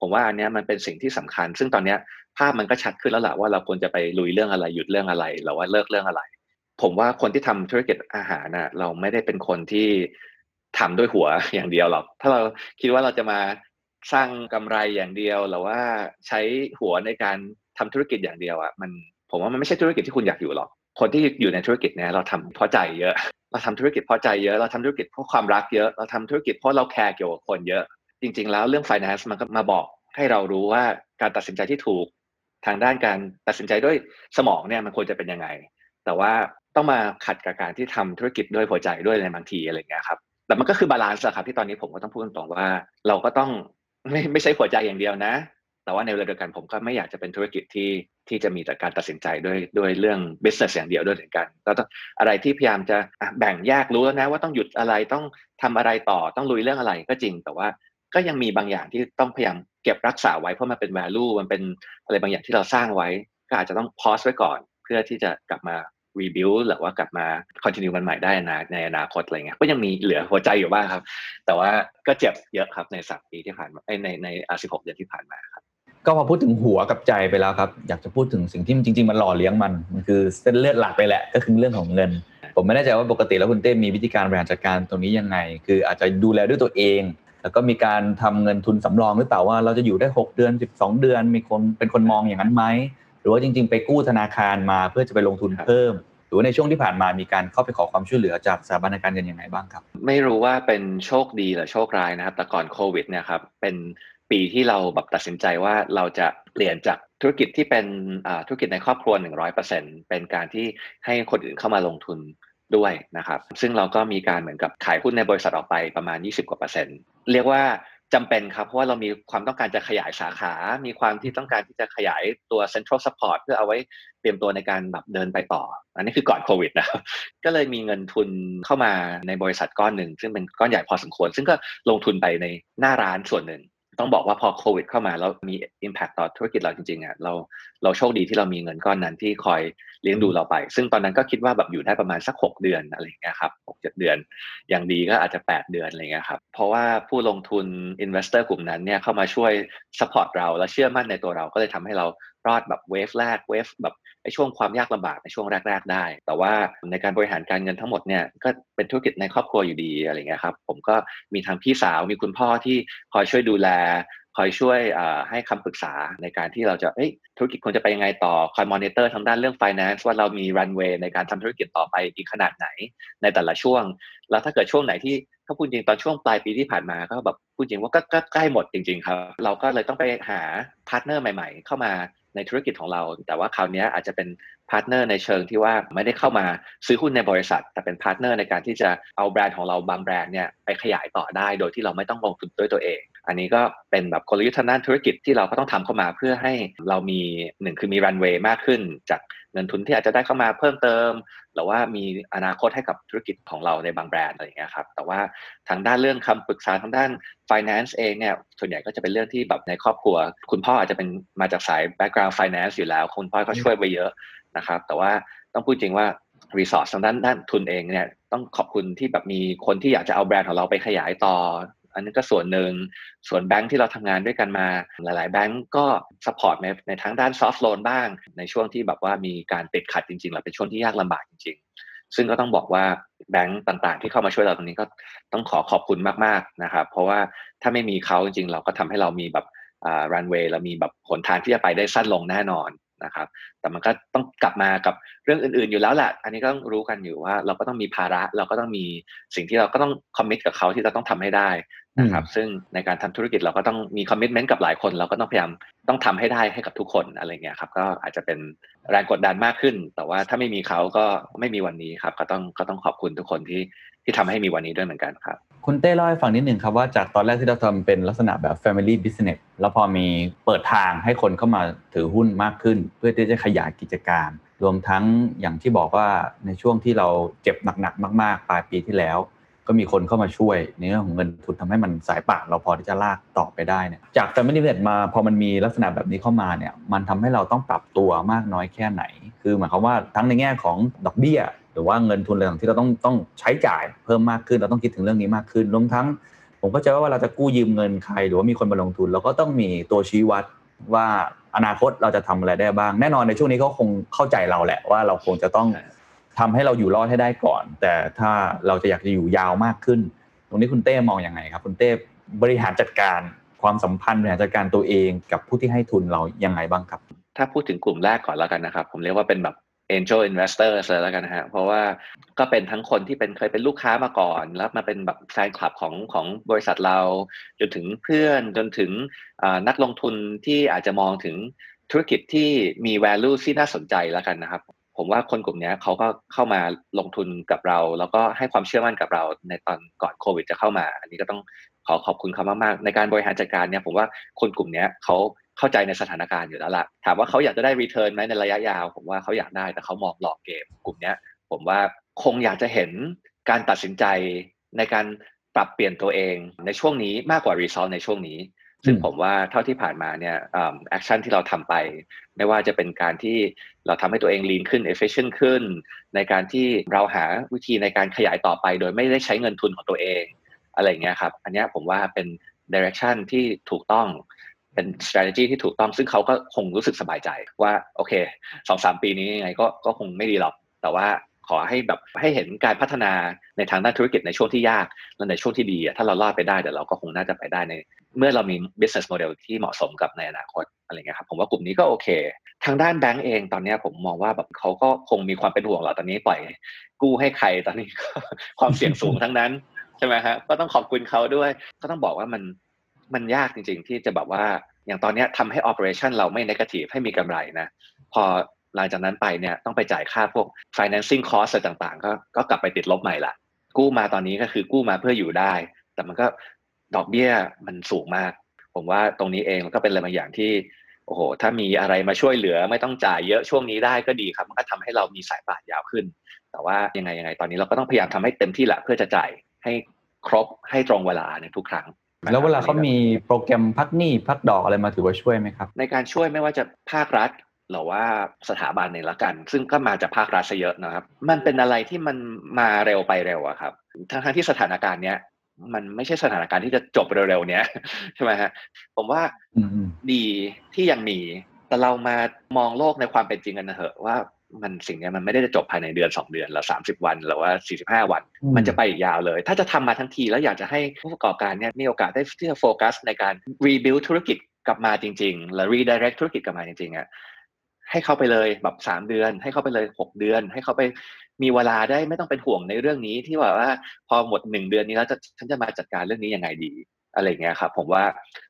ผมว่าอันเนี้ยมันเป็นสิ่งที่สำคัญ ซึ่งตอนเนี้ยภาพมันก็ชัดขึ้นแล้วแหละว่าเราควรจะไปลุยเรื่องอะไร หยุดเรื่องอะไรหรือว่าเลิกเรื่องอะไร ผมว่าคนที่ทำธุรกิจอาหารน่ะ เราไม่ได้เป็นคนที่ทำด้วยหัวอย่างเดียวหรอก ถ้าเราคิดว่าเราจะมาสร้างกำไรอย่างเดียวหรือว่าใช้หัวในการทำธุรกิจอย่างเดียวอะมัน ผมว่ามันไม่ใช่ธุรกิจที่คุณอยากอยู่หรอก คนที่อยู่ในธุรกิจเนี่ยเราทำเพราะใจเยอะ เราทำธุรกิจเพราะใจเยอะ เราทำธุรกิจเพราะความรักเยอะ เราทำธุรกิจเพราะเราแคร์เกี่ยวกับคนเยอะ จริง ๆ แล้วเรื่อง finance มันก็มาบอกให้เรารู้ว่าการตัดสินใจที่ถูก ทางด้านการตัดสินใจด้วยสมองเนี่ยมันควรจะเป็นยังไง แต่ว่าต้องมาขัดกับการที่ทำธุรกิจด้วยหัวใจด้วยในบางทีอะไรเงี้ยครับ แต่มันก็คือ balance อะครับที่ตอนนี้ผมก็ต้องพูดตรงๆว่า เราก็ต้องไม่ไม่ใช่หัวใจอย่างเดียวนะ แต่ว่าในเวลาเดียวกันผมก็ไม่อยากจะเป็นธุรกิจที่ที่จะมีแต่การตัดสินใจด้วยด้วยเรื่อง business อย่างเดียวด้วยเหมือนกันเราต้องอะไรที่พยายามจะแบ่งแยกรู้แล้วนะว่าต้องหยุดอะไรต้องทำอะไรต่อต้องลุยเรื่องอะไรก็จริง แต่ว่าก็ยังมีบางอย่างที่ต้องพยายามเก็บรักษาไว้เพราะมันเป็น value มันเป็นอะไรบางอย่างที่เราสร้างไว้ ก็อาจจะต้อง pause ไว้ก่อน เพื่อที่จะกลับมา rebuild หรือว่ากลับมา continue มันใหม่ได้ในในอนาคตอะไรเงี้ยก็ยังมีเหลือหัวใจอยู่บ้างครับ แต่ว่าก็เจ็บเยอะครับในสามปีที่ผ่านมาในในอาสิบหกเดือนที่ผ่านมาครับ ก็พอพูดถึงหัวกับใจไปแล้วครับ อยากจะพูดถึงสิ่งที่มันจริง ๆ มันหล่อเลี้ยงมัน มันคือเส้นเลือดหลักไปแหละ ก็คือเรื่องของเงิน ผมไม่แน่ใจว่าปกติแล้วคุณเต้มีวิธีการบริหารจัดการตรงนี้ยังไง คืออาจจะดูแลด้วยตัวเอง แล้วก็มีการทำเงินทุนสำรองหรือเปล่าว่าเราจะอยู่ได้ 6 เดือน 12 เดือน มีคนเป็นคนมองอย่างนั้นไหม หรือว่าจริง ๆ ไปกู้ธนาคารมาเพื่อจะไปลงทุนเพิ่ม หรือว่าในช่วงที่ผ่านมามีการเข้าไปขอความช่วยเหลือจากสถาบันการเงินยังไงบ้างครับ ไม่รู้ว่าเป็นโชคดีหรือโชคร้ายนะครับ แต่ก่อนโควิดเนี่ยครับเป็น ปีที่เราแบบตัดสินใจว่าเราจะเปลี่ยนจากธุรกิจที่เป็นธุรกิจในครอบครัว 100%เป็นการที่ให้คนอื่นเข้ามาลงทุนด้วยนะครับ ซึ่งเราก็มีการเหมือนกับขายหุ้นในบริษัทออกไปประมาณ 20กว่าเปอร์เซ็นต์เรียกว่าจำเป็นครับเพราะว่าเรามีความต้องการจะขยายสาขา มีความที่ต้องการที่จะขยายตัว central support เพื่อเอาไว้เตรียมตัวในการแบบเดินไปต่อ อันนี้คือก่อนโควิดนะครับ ก็เลยมีเงินทุนเข้ามาในบริษัทก้อนหนึ่ง ซึ่งเป็นก้อนใหญ่พอสมควร ซึ่งก็ลงทุนไปในหน้าร้านส่วนหนึ่ง ต้องบอกว่าพอโควิดเข้ามาแล้วมี Impact ต่อธุรกิจเราจริงๆอะเราเราโชคดีที่เรามีเงินก้อนนั้นที่คอยเลี้ยงดูเราไป ซึ่งตอนนั้นก็คิดว่าแบบอยู่ได้ประมาณสัก 6 เดือนอะไรอย่างเงี้ยครับหกเจ็ดเดือน อย่างดีก็อาจจะ 8 เดือนอะไรเงี้ยครับเพราะว่าผู้ลงทุน investor กลุ่มนั้นเนี่ยเข้ามาช่วย support เราและเชื่อมั่นในตัวเราก็เลยทำให้เรารอดแบบ wave แรก wave แบบ ไอ้ช่วงความยากลำบากในช่วงแรก ๆ ได้ แต่ว่าในการบริหารการเงินทั้งหมดเนี่ยก็เป็นธุรกิจในครอบครัวอยู่ดีอะไรเงี้ยครับผมก็มีทางพี่สาวมีคุณพ่อที่คอยช่วยดูแล คอยช่วยให้คำปรึกษาในการที่เราจะธุรกิจควรจะไปยังไงต่อคอยมอนิเตอร์ทางด้านเรื่อง finance ว่าเรามีรันเวย์ในการทำธุรกิจต่อไปอีกขนาดไหนในแต่ละช่วง แล้วถ้าเกิดช่วงไหนที่ถ้าพูดจริงตอนช่วงปลายปีที่ผ่านมาก็แบบพูดจริงว่าก็ใกล้หมดจริง ๆ ครับ เราก็เลยต้องไปหา partner ใหม่ ๆ เข้ามา ในธุรกิจของเรา แต่ว่าคราวนี้อาจจะเป็น partner ในเชิงที่ว่าไม่ได้เข้ามาซื้อหุ้นในบริษัท แต่เป็น partner ในการที่จะเอาแบรนด์ของเราบางแบรนด์เนี่ยไปขยายต่อได้ โดยที่เราไม่ต้องลงทุนด้วยตัวเอง อันนี้ก็เป็นแบบกลยุทธ์ทางด้านธุรกิจที่เราก็ต้องทำเข้ามาเพื่อให้เรามีหนึ่งคือมีรันเวย์มากขึ้น จากเงินทุนที่อาจจะได้เข้ามาเพิ่มเติม หรือว่ามีอนาคตให้กับธุรกิจของเราในบางแบรนด์อะไรอย่างเงี้ยครับแต่ว่าทางด้านเรื่องคำปรึกษาทางด้าน finance เองเนี่ยส่วนใหญ่ก็จะเป็นเรื่องที่แบบในครอบครัว คุณพ่ออาจจะเป็นมาจากสาย background finance อยู่แล้ว คุณพ่อก็ช่วยไปเยอะนะครับแต่ว่าต้องพูดจริงว่า resource ทางด้านด้านทุนเองเนี่ยต้องขอบคุณที่แบบมีคนที่อยากจะเอาแบรนด์ของเราไปขยายต่อ อันนี้ก็ส่วนหนึ่งส่วนแบงค์ที่เราทำงานด้วยกันมา หลาย ๆ แบงค์ก็ support ในในทั้งด้าน soft loan บ้าง ในช่วงที่แบบว่ามีการติดขัดจริงๆหรือเป็นช่วงที่ยากลำบากจริง ๆ ซึ่งก็ต้องบอกว่าแบงค์ต่างๆ ที่เข้ามาช่วยเราตรงนี้ก็ต้องขอขอบคุณมากๆนะครับเพราะว่าถ้าไม่มีเขาจริงๆ เราก็ทำให้เรามีแบบอ่ารันเวย์เรามีแบบหนทางที่จะไปได้สั้นลงแน่นอนนะครับ แต่มันก็ต้องกลับมากับเรื่องอื่นๆอยู่แล้วแหละ อันนี้ก็ต้องรู้กันอยู่ว่าเราก็ต้องมีภาระ เราก็ต้องมีสิ่งที่เราก็ต้องคอมมิตกับเขาที่เราต้องทำให้ได้ นะครับซึ่งในการทำธุรกิจเราก็ต้องมีคอมมิตเมนต์กับหลายคน เราก็ต้องพยายามต้องทำให้ได้ให้กับทุกคนอะไรเงี้ยครับก็อาจจะเป็นแรงกดดันมากขึ้น แต่ว่าถ้าไม่มีเขาก็ไม่มีวันนี้ครับ ก็ต้องก็ต้องขอบคุณทุกคนที่ที่ทำให้มีวันนี้ด้วยเหมือนกันครับ คุณเต้เล่าให้ฟังนิดหนึ่งครับว่าจากตอนแรกที่เราทำเป็นลักษณะแบบ Family Business แล้วพอมีเปิดทางให้คนเข้ามาถือหุ้นมากขึ้น เพื่อที่จะขยายกิจการรวมทั้งอย่างที่บอกว่าในช่วงที่เราเจ็บหนักๆมาก ๆ ปลายปีที่แล้ว ก็มีคนเข้ามาช่วยในเรื่องของเงินทุนทำให้มันสายป่านเราพอที่จะลากต่อไปได้เนี่ยจาก Family Business มาพอมันมีลักษณะแบบนี้เข้ามาเนี่ยมันทำให้เราต้องปรับตัวมากน้อยแค่ไหน คือหมายความว่าทั้งในแง่ของดอกเบี้ย หรือว่าเงินทุนอะไรต่างที่เราต้องต้องใช้จ่ายเพิ่มมากขึ้นเราต้องคิดถึงเรื่องนี้มากขึ้นรวมทั้ง ผมก็จะว่าเวลาจะกู้ยืมเงินใคร หรือว่ามีคนมาลงทุนเราก็ต้องมีตัวชี้วัดว่าอนาคตเราจะทำอะไรได้บ้าง แน่นอนในช่วงนี้เขาคงเข้าใจเราแหละว่าเราคงจะต้อง ทำให้เราอยู่รอดให้ได้ก่อน แต่ถ้าเราจะอยากจะอยู่ยาวมากขึ้น ตรงนี้คุณเต้มองอยังไงครับ คุณเต้บริหารจัดการความสัมพันธ์บริหารจัดการตัวเองกับผู้ที่ให้ทุนเรายังไงบ้างครับ ถ้าพูดถึงกลุ่มแรกก่อนแล้วกันนะครับ ผมเรียกว่าเป็นแบบ angel investors เลยแล้วกันนะฮะ เพราะว่าก็เป็นทั้งคนที่เป็นเคยเป็นลูกค้ามาก่อน แล้วมาเป็นแบบแฟนคลับของของบริษัทเรา จนถึงเพื่อนจนถึงนักลงทุนที่อาจจะมองถึงธุรกิจที่มี value ที่น่าสนใจแล้วกันนะครับ ผมว่าคนกลุ่มนี้เขาก็เข้ามาลงทุนกับเรา แล้วก็ให้ความเชื่อมั่นกับเราในตอนก่อนโควิดจะเข้ามา อันนี้ก็ต้องขอขอบคุณเขามากๆในการบริหารจัดการเนี่ยผมว่าคนกลุ่มนี้เขาเข้าใจในสถานการณ์อยู่แล้วล่ะถามว่าเขาอยากจะได้ return ไหมในระยะยาว ผมว่าเขาอยากได้แต่เขามอง long game กลุ่มนี้ผมว่าคงอยากจะเห็นการตัดสินใจในการปรับเปลี่ยนตัวเองในช่วงนี้มากกว่า result ในช่วงนี้ ซึ่งผมว่าเท่าที่ผ่านมาเนี่ย action ที่เราทำไป ไม่ว่าจะเป็นการที่เราทำให้ตัวเอง lean ขึ้น efficient ขึ้น ในการที่เราหาวิธีในการขยายต่อไป โดยไม่ได้ใช้เงินทุนของตัวเองอะไรอย่างเงี้ยครับ อันเนี้ยผมว่าเป็น direction ที่ถูกต้องเป็น strategy ที่ถูกต้อง ซึ่งเขาก็คงรู้สึกสบายใจว่า โอเคสองสามปีนี้ยังไงก็ก็คงไม่ดีหรอก แต่ว่าขอให้แบบให้เห็นการพัฒนาในทางด้านธุรกิจในช่วงที่ยาก และในช่วงที่ดีถ้าเราลอดไปได้เดี๋ยวเราก็คงน่าจะไปได้ใน เมื่อเรามี business model ที่เหมาะสมกับในอนาคตอะไรเงี้ยครับผมว่ากลุ่มนี้ก็โอเค ทางด้านแบงก์เองตอนนี้ผมมองว่าแบบเขาก็คงมีความเป็นห่วงเราตอนนี้ปล่อย กู้ให้ใครตอนนี้ความเสี่ยงสูงทั้งนั้นใช่ไหมฮะก็ต้องขอบคุณเขาด้วย ก็ต้องบอกว่ามันมันยากจริง ๆ ที่จะแบบว่าอย่างตอนนี้ทำให้ operation เราไม่ negative ให้มีกำไรนะ พอหลังจากนั้นไปเนี่ยต้องไปจ่ายค่าพวก financing cost อะไรต่างๆ ก็ก็กลับไปติดลบใหม่ละกู้มาตอนนี้ก็คือกู้มาเพื่ออยู่ได้ แต่มันก็ ดอกเบี้ยมันสูงมาก ผมว่าตรงนี้เองก็เป็นอะไรบางอย่างที่โอ้โห ถ้ามีอะไรมาช่วยเหลือไม่ต้องจ่ายเยอะช่วงนี้ได้ก็ดีครับ มันก็ทำให้เรามีสายป่านยาวขึ้น แต่ว่ายังไงยังไงตอนนี้เราก็ต้องพยายามทำให้เต็มที่แหละเพื่อจะจ่ายให้ครบให้ตรงเวลาในทุกครั้ง แล้วเวลาเขามีโปรแกรมพักหนี้พักดอกอะไรมาถือว่าช่วยไหมครับ ในการช่วยไม่ว่าจะภาครัฐหรือว่าสถาบันเนี่ยละกัน ซึ่งก็มาจากภาครัฐซะเยอะนะครับ มันเป็นอะไรที่มันมาเร็วไปเร็วอะครับทั้งที่สถานการณ์เนี้ย มันไม่ใช่สถานการณ์ที่จะจบเร็วๆเนี้ยใช่ไหมฮะผมว่าดีที่ยังมีแต่เรามามองโลกในความเป็นจริงกันนะเหอะว่ามันสิ่งนี้มันไม่ได้จะจบภายในเดือน 2 เดือนหรือ30วันหรือว่า45วัน มันจะไปอีกยาวเลย ถ้าจะทำมาทั้งทีแล้วอยากจะให้ผู้ประกอบการเนี่ยมีโอกาสได้ที่จะโฟกัสในการ rebuild ธุรกิจกลับมาจริง ๆ และ redirect ธุรกิจกลับมาจริงๆอะให้เขาไปเลยแบบสามเดือน ให้เขาไปเลยหกเดือน ให้เขาไป มีเวลาได้ไม่ต้องเป็นห่วงในเรื่องนี้ที่ว่าว่าพอหมดหนึ่งเดือนนี้แล้วจะฉันจะมาจัดการเรื่องนี้ยังไงดีอะไรเงี้ยครับผมว่า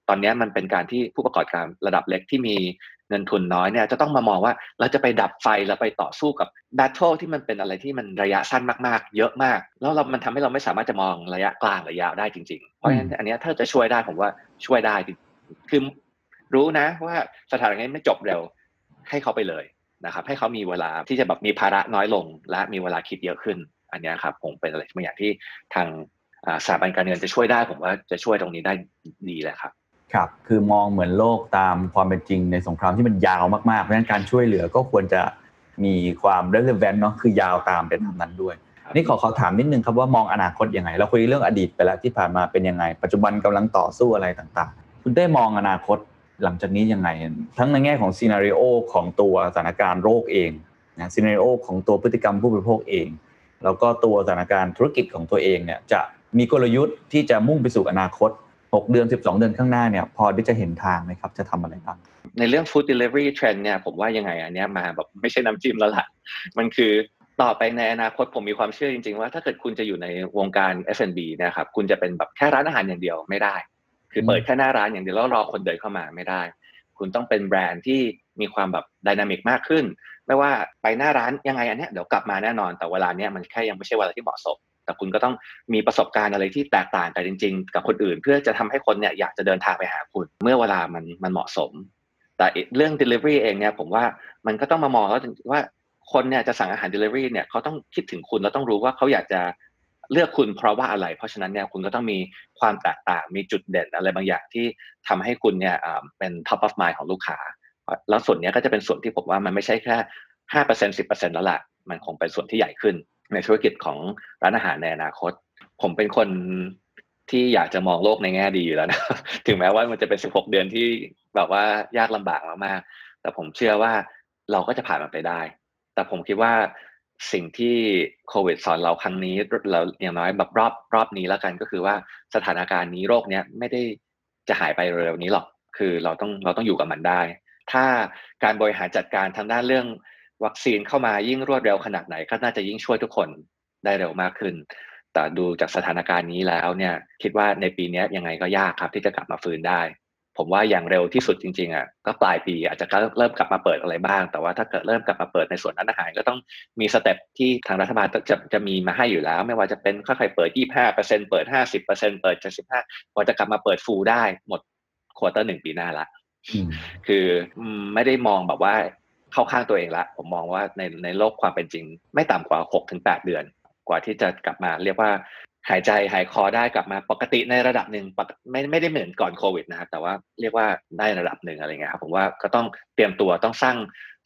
ตอนนี้มันเป็นการที่ผู้ประกอบการระดับเล็กที่มีเงินทุนน้อยเนี่ยจะต้องมามองว่าเราจะไปดับไฟแล้วไปต่อสู้กับแบทเทิลที่มันเป็นอะไรที่มันระยะสั้นมากๆ เยอะมาก แล้วเรามันทำให้เราไม่สามารถจะมองระยะกลางระยะได้จริงๆ เพราะฉะนั้นอันนี้ถ้าจะช่วยได้ผมว่าช่วยได้คือรู้นะว่าสถานการณ์ไม่จบเร็วให้เขาไปเลย นะครับให้เขามีเวลาที่จะแบบมีภาระน้อยลง และมีเวลาคิดเยอะขึ้น อันนี้ครับผมเป็นอะไรบางอย่างที่ทางสถาบันการเงินจะช่วยได้ ผมว่าจะช่วยตรงนี้ได้ดีเลยครับครับ คือมองเหมือนโลกตามความเป็นจริงในสงครามที่มันยาวมากๆ เพราะฉะนั้นการช่วยเหลือก็ควรจะมีความ relevant เนาะคือยาวตามไปตามนั้นด้วย นี่ขอขอถามนิดนึงครับว่ามองอนาคตยังไง เราคุยเรื่องอดีตไปแล้วที่ผ่านมาเป็นยังไง ปัจจุบันกำลังต่อสู้อะไรต่างๆ คุณได้มองอนาคต หลังจากนี้ยังไง ทั้งในแง่ของซีนารีโอของตัวสถานการณ์โรคเองนะซีนารีโอของตัวพฤติกรรมผู้บริโภคเอง แล้วก็ตัวสถานการณ์ธุรกิจของตัวเองเนี่ยจะมีกลยุทธ์ที่จะมุ่งไปสู่อนาคต 6 เดือน 12 เดือนข้างหน้าเนี่ยพอที่จะเห็นทางไหมครับ จะทำอะไรบ้างในเรื่อง food delivery trend เนี่ยผมว่ายังไงอันนี้มาแบบไม่ใช่น้ำจิ้มแล้วล่ะมันคือต่อไปในอนาคตผมมีความเชื่อจริงๆว่าถ้าเกิดคุณจะอยู่ในวงการ F&B นะครับคุณจะเป็นแบบแค่ร้านอาหารอย่างเดียวไม่ได้ คือเปิดแค่หน้าร้านอย่างเดียวแล้วรอคนเดินเข้ามาไม่ได้ คุณต้องเป็นแบรนด์ที่มีความแบบดินามิกมากขึ้น ไม่ว่าไปหน้าร้านยังไงอันนี้เดี๋ยวกลับมาแน่นอน แต่เวลาเนี้ยมันแค่ยังไม่ใช่เวลาที่เหมาะสม แต่คุณก็ต้องมีประสบการณ์อะไรที่แตกต่างกันจริง ๆ กับคนอื่น เพื่อจะทำให้คนเนี่ยอยากจะเดินทางไปหาคุณ เมื่อเวลามันมันเหมาะสม แต่เรื่อง delivery เองเนี่ยผมว่ามันก็ต้องมามองแล้วว่าคนเนี่ยจะสั่งอาหาร delivery เนี่ยเขาต้องคิดถึงคุณแล้วต้องรู้ว่าเขาอยากจะ เลือกคุณเพราะว่าอะไร เพราะฉะนั้นเนี่ยคุณก็ต้องมีความแตกต่างมีจุดเด่นอะไรบางอย่างที่ทำให้คุณเนี่ยเป็น top of mind ของลูกค้า แล้วส่วนนี้ก็จะเป็นส่วนที่ผมว่ามันไม่ใช่แค่ห้าเปอร์เซ็นสิบเปอร์เซ็นแล้วล่ะมันคงเป็นส่วนที่ใหญ่ขึ้น ในธุรกิจของร้านอาหารในอนาคต ผมเป็นคนที่อยากจะมองโลกในแง่ดีอยู่แล้วนะถึงแม้ว่ามันจะเป็น16เดือนที่แบบว่ายากลำบากมากๆแต่ผมเชื่อว่าเราก็จะผ่านมันไปได้ แต่ผมคิดว่า สิ่งที่โควิดสอนเราครั้งนี้เราอย่างน้อยแบบรอบรอบนี้แล้วกันก็คือว่าสถานการณ์นี้โรคเนี้ยไม่ได้จะหายไปเร็วนี้หรอก คือเราต้องเราต้องอยู่กับมันได้ ถ้าการบริหารจัดการทางด้านเรื่องวัคซีนเข้ามายิ่งรวดเร็วขนาดไหนก็น่าจะยิ่งช่วยทุกคนได้เร็วมากขึ้น แต่ดูจากสถานการณ์นี้แล้วเนี่ยคิดว่าในปีนี้ยังไงก็ยากครับที่จะกลับมาฟื้นได้ ผมว่าอย่างเร็วที่สุดจริงๆอะก็ปลายปีอาจจะเริ่มกลับมาเปิดอะไรบ้าง แต่ว่าถ้าเกิดเริ่มกลับมาเปิดในส่วนร้านอาหารก็ต้องมี step ที่ทางรัฐบาลจะจะมีมาให้อยู่แล้ว ไม่ว่าจะเป็นค่อยๆเปิด 25เปอร์เซ็นเปิด 50เปอร์เซ็นเปิด 75กว่าจะกลับมาเปิด full ได้หมด quarter หนึ่งปีหน้าละอืมคือไม่ได้มองแบบว่าเข้าข้างตัวเองละ ผมมองว่าในในโลกความเป็นจริง ไม่ต่ำกว่า6ถึง8เดือน กว่าที่จะกลับมาเรียกว่า หายใจหายคอได้กลับมาปกติในระดับหนึ่งปกไม่ไม่ได้เหมือนก่อนโควิดนะครับแต่ว่าเรียกว่าได้ระดับหนึ่งอะไรเงี้ยครับผมว่าก็ต้องเตรียมตัวต้องสร้าง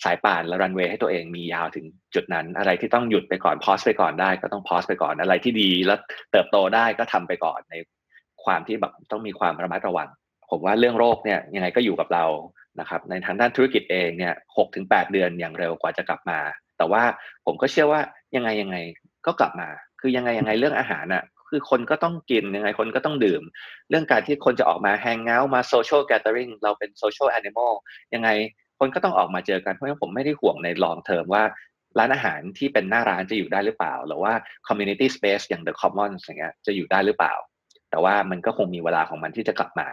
สายป่านและรันเวย์ให้ตัวเองมียาวถึงจุดนั้น อะไรที่ต้องหยุดไปก่อนพอสไปก่อนได้ก็ต้องพอสไปก่อนอะไรที่ดีแล้วเติบโตได้ก็ทำไปก่อนในความที่แบบต้องมีความระมัดระวัง ผมว่าเรื่องโรคเนี่ยยังไงก็อยู่กับเรานะครับในทางด้านธุรกิจเองเนี่ยหกถึงแปดเดือนอย่างเร็วกว่าจะกลับมา แต่ว่าผมก็เชื่อว่ายังไงยังไงก็กลับมา คือยังไงยังไงเรื่องอาหารน่ะคือคนก็ต้องกินยังไงคนก็ต้องดื่ม เรื่องการที่คนจะออกมาแฮงเอาท์มาโซเชียลแก t เ e อริงเราเป็นโซเชียลแอนิมอลยังไงคนก็ต้องออกมาเจอกันเพราะฉะนั้นผมไม่ได้ห่วงในลองเทอมว่าร้านอาหารที่เป็นหน้าร้านจะอยู่ได้หรือเปล่า หรือว่า community space อย่าง the commons อย่างเงี้ยจะอยู่ได้หรือเปล่า แต่ว่ามันก็คงมีเวลาของมันที่จะกลับมา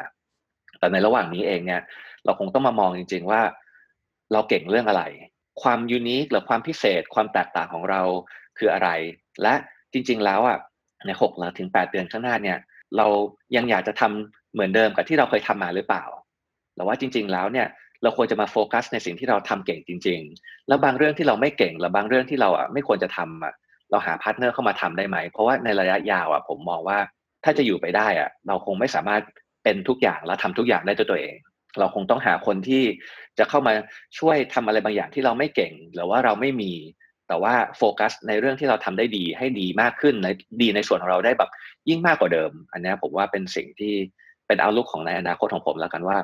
แต่ในระหว่างนี้เองเนี่ย เราคงต้องมามองจริง ๆ ว่า เราเก่งเรื่องอะไร ความยูนิคหรือความพิเศษ ความแตกต่างของเราคืออะไร และ จริง ๆ แล้วอะในหกถึงแปดเดือนข้างหน้าเนี่ย เรายังอยากจะทำเหมือนเดิมกับที่เราเคยทำมาหรือเปล่าหรือว่าจริง ๆ แล้วเนี่ยเราควรจะมาโฟกัสในสิ่งที่เราทำเก่งจริง ๆ แล้วบางเรื่องที่เราไม่เก่งหรือบางเรื่องที่เราอะไม่ควรจะทำอะเราหา partner เข้ามาทำได้ไหม เพราะว่าในระยะยาวอะผมมองว่าถ้าจะอยู่ไปได้อะเราคงไม่สามารถเป็นทุกอย่างและทำทุกอย่างได้ด้วยตัวเอง เราคงต้องหาคนที่จะเข้ามาช่วยทำอะไรบางอย่างที่เราไม่เก่ง หรือว่าเราไม่มี แต่ว่าโฟกัสในเรื่องที่เราทำได้ดีให้ดีมากขึ้นในดีในส่วนของเราได้แบบยิ่งมากกว่าเดิม อันนี้ผมว่าเป็นสิ่งที่เป็นเอาลุกของในอนาคตของผมแล้วกันว่า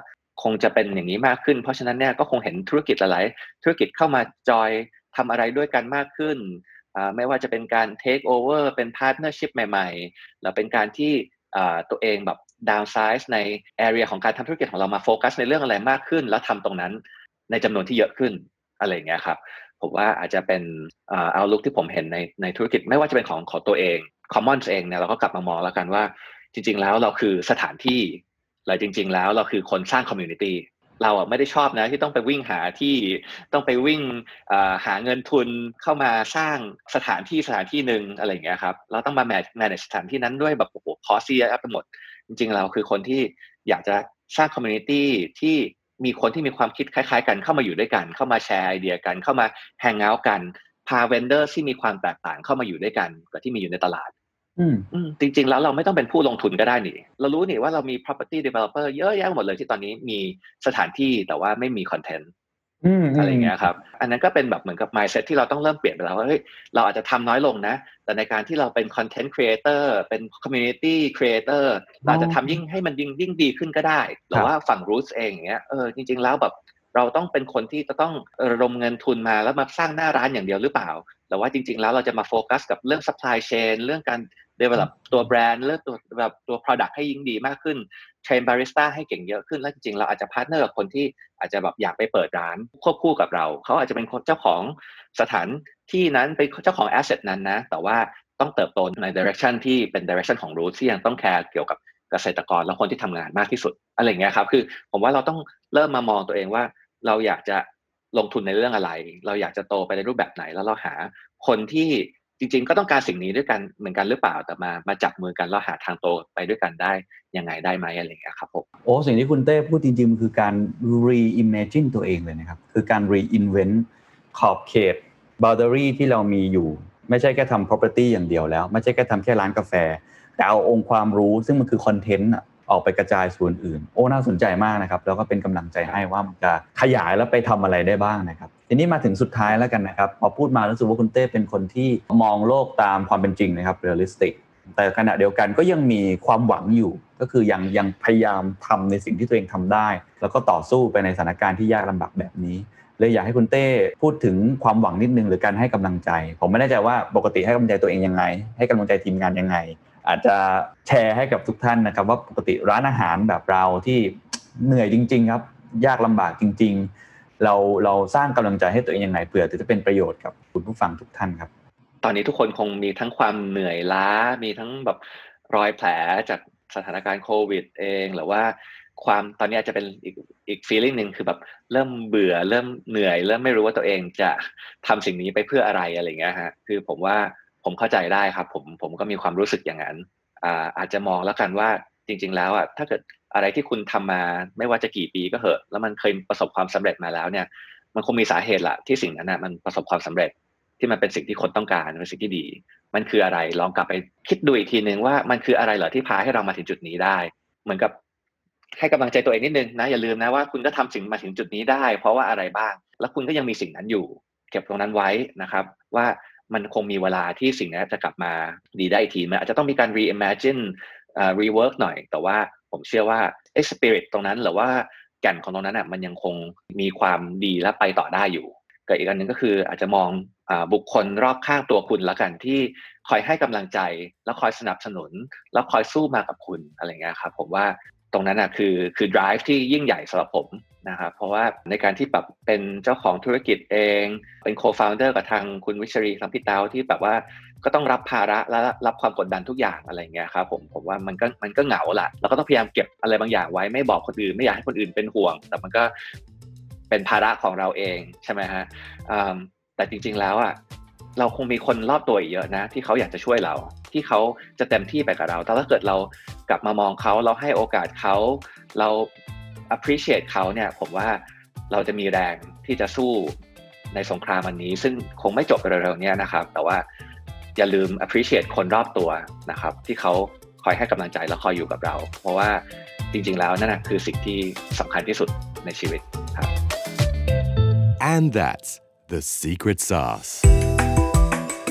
คงจะเป็นอย่างนี้มากขึ้น เพราะฉะนั้นเนี่ยก็คงเห็นธุรกิจหลายๆธุรกิจเข้ามาจอยทำอะไรด้วยกันมากขึ้น ไม่ว่าจะเป็นการ take over เป็น partnership ใหม่ๆ แล้วเป็นการที่ตัวเองแบบ downsize ใน area ของการทำธุรกิจของเรามาโฟกัสในเรื่องอะไรมากขึ้น แล้วทำตรงนั้นในจำนวนที่เยอะขึ้นอะไรอย่างเงี้ยครับ ผมว่าอาจจะเป็น outlook ที่ผมเห็นในในธุรกิจไม่ว่าจะเป็นของของตัวเอง Commons เองเนี่ยเราก็กลับมามองแล้วกันว่า จริง ๆ แล้วเราคือสถานที่หรือจริง ๆ แล้วเราคือคนสร้าง community เราอะไม่ได้ชอบนะที่ต้องไปวิ่งหาที่ต้องไปวิ่งหาเงินทุนเข้ามาสร้างสถานที่สถานที่หนึ่งอะไรอย่างเงี้ยครับเราต้องมาแมทแม a สถานที่นั้นด้วยแบบโอ้โห cost เสียไปหมด จริง ๆ เราคือคนที่อยากจะสร้าง community ที่ มีคนที่มีความคิดคล้ายๆ กันเข้ามาอยู่ด้วยกัน เข้ามาแชร์ไอเดียกัน เข้ามา hang out กัน พา vendor ที่มีความแตกต่างเข้ามาอยู่ด้วยกันกับที่มีอยู่ในตลาดอืมอืมจริงๆ แล้วเราไม่ต้องเป็นผู้ลงทุนก็ได้นี่ เรารู้นี่ว่าเรามี property developer เยอะแยะหมดเลยที่ตอนนี้มีสถานที่แต่ว่าไม่มี content อืมอะไรอย่างเงี้ยครับ อันนั้นก็เป็นแบบเหมือนกับ mindset ที่เราต้องเริ่มเปลี่ยนไปแล้วว่าเฮ้ยเราอาจจะทำน้อยลงนะ แต่ในการที่เราเป็น content creator เป็น community creator เราจะทำยิ่งให้มันยิ่งยิ่งดีขึ้นก็ได้ หรือว่าฝั่ง Roots เองอย่างเงี้ยเออจริง ๆ แล้วแบบเราต้องเป็นคนที่จะต้องระดมเงินทุนมาแล้วมาสร้างหน้าร้านอย่างเดียวหรือเปล่าหรือว่าจริง ๆ แล้วเราจะมาโฟกัสกับเรื่อง supply chain เรื่องการ develop ตัวแบรนด์เรื่องตัวแบบตัว product ให้ยิ่งดีมากขึ้น train บาริสต้าให้เก่งเยอะขึ้นแล้วจริงๆเราอาจจะ partner กับคนที่อาจจะแบบอยากไปเปิดร้านควบคู่กับเรา เขาอาจจะเป็นคนเจ้าของสถานที่นั้นเป็นเจ้าของ asset นั้นนะ แต่ว่าต้องเติบโตใน direction ที่เป็น direction ของ Roots ที่ยังต้องแคร์เกี่ยวกับเกษตรกรและคนที่ทำงานมากที่สุดอะไรเงี้ยครับคือผมว่าเราต้องเริ่มมามองตัวเองว่า เราอยากจะลงทุนในเรื่องอะไร เราอยากจะโตไปในรูปแบบไหนแล้วเราหาคนที่ จริง ๆ ก็ต้องการสิ่งนี้ด้วยกันเหมือนกันหรือเปล่าแต่มามาจับมือกันแล้วหาทางโตไปด้วยกันได้ยังไงได้ไหมอะไรอย่างเงี้ยครับผมโอ้สิ่งที่คุณเต้พูดจริงๆ คือการ reimagine ตัวเองเลยนะครับ คือการ reinvent ขอบเขต boundary ที่เรามีอยู่ ไม่ใช่แค่ทำ property อย่างเดียวแล้ว ไม่ใช่แค่ทำแค่ร้านกาแฟ แต่เอาองค์ความรู้ซึ่งมันคือคอนเทนต์ ออกไปกระจายส่วนอื่น โอ้น่าสนใจมากนะครับแล้วก็เป็นกำลังใจให้ว่ามันจะขยายแล้วไปทำอะไรได้บ้างนะครับทีนี้มาถึงสุดท้ายแล้วกันนะครับพอพูดมารู้สึกว่าคุณเต้เป็นคนที่มองโลกตามความเป็นจริงนะครับ realistic แต่ขณะเดียวกันก็ยังมีความหวังอยู่ ก็คือยังยังพยายามทำในสิ่งที่ตัวเองทำได้ แล้วก็ต่อสู้ไปในสถานการณ์ที่ยากลำบากแบบนี้เลยอยากให้คุณเต้พูดถึงความหวังนิดนึงหรือการให้กำลังใจ ผมไม่แน่ใจว่าปกติให้กำลังใจตัวเองยังไง ให้กำลังใจทีมงานยังไง อาจจะแชร์ให้กับทุกท่านนะครับ ว่าปกติร้านอาหารแบบเราที่เหนื่อยจริง ๆ ครับ ยากลำบากจริง ๆ เราเราสร้างกำลังใจให้ตัวเองอยังไงเผื่อจะเป็นประโยชน์กับคุณผู้ฟังทุกท่านครับ ตอนนี้ทุกคนคงมีทั้งความเหนื่อยล้า มีทั้งแบบรอยแผลจากสถานการณ์โควิด เองหรือว่าความตอนนี้อาจจะเป็นอีกอีก feeling หนึ่งคือแบบเริ่มเบื่อเริ่มเหนื่อย เริ่มไม่รู้ว่าตัวเองจะทำสิ่งนี้ไปเพื่ออะไรอะไรเงี้ยฮะคือผมว่า ผมเข้าใจได้ครับ ผมผมก็มีความรู้สึกอย่างนั้นอ่าอาจจะมองแล้วกันว่าจริง ๆ แล้วอะถ้าเกิดอะไรที่คุณทำมาไม่ว่าจะกี่ปีก็เหอะ แล้วมันเคยประสบความสำเร็จมาแล้วเนี่ย มันคงมีสาเหตุละที่สิ่งนั้นนะมันประสบความสำเร็จที่มันเป็นสิ่งที่คนต้องการเป็นสิ่งที่ดี มันคืออะไรลองกลับไปคิดดูอีกทีนึงว่ามันคืออะไรเหรอที่พาให้เรามาถึงจุดนี้ได้ เหมือนกับให้กำลังใจตัวเองนิดนึงนะอย่าลืมนะว่าคุณก็ทำสิ่งมาถึงจุดนี้ได้ เพราะว่าอะไรบ้าง แล้วคุณก็ยังมีสิ่งนั้นอยู่ เก็บตรงนั้นไว้นะครับ ว่า มันคงมีเวลาที่สิ่งนี้จะกลับมาดีได้อีกทีมันอาจจะต้องมีการ reimagine อ่า rework หน่อย แต่ว่าผมเชื่อว่าไอ้ spirit ตรงนั้นหรือว่าแก่นของตรงนั้นอะมันยังคงมีความดีและไปต่อได้อยู่กับอีกอันหนึ่งก็คืออาจจะมองอบุคคลรอบข้างตัวคุณละกันที่คอยให้กำลังใจ แล้วคอยสนับสนุน แล้วคอยสู้มากับคุณอะไรเงี้ยครับผมว่าตรงนั้นอะคือคือ drive ที่ยิ่งใหญ่สำหรับผม นะครับเพราะว่าในการที่แบบเป็นเจ้าของธุรกิจเอง เป็น co-founder กับทางคุณวิชรีทางพี่เต้าที่แบบว่าก็ต้องรับภาระและรับความกดดันทุกอย่างอะไรเงี้ยครับผมผมว่ามันก็มันก็เหงาละเราก็ต้องพยายามเก็บอะไรบางอย่างไว้ไม่บอกคนอื่นไม่อยากให้คนอื่นเป็นห่วง แต่มันก็เป็นภาระของเราเองใช่ไหมฮะแต่จริง ๆแล้วอะเราคงมีคนรอบตัวอีกเยอะนะ ที่เขาอยากจะช่วยเราที่เขาจะเต็มที่ไปกับเราแต่ถ้าเกิดเรากลับมามองเขาเราให้โอกาสเขาเรา appreciate เขาเนี่ยผมว่าเราจะมีแรงที่จะสู้ในสงครามอันนี้ ซึ่งคงไม่จบเร็วๆเนี้นะครับ แต่ว่าอย่าลืม appreciate คนรอบตัวนะครับ ที่เขาคอยให้กำลังใจและคอยอยู่กับเรา เพราะว่าจริงๆแล้วนั่นนะคือสิ่งที่สำคัญที่สุดในชีวิตครับ And that's the secret sauce.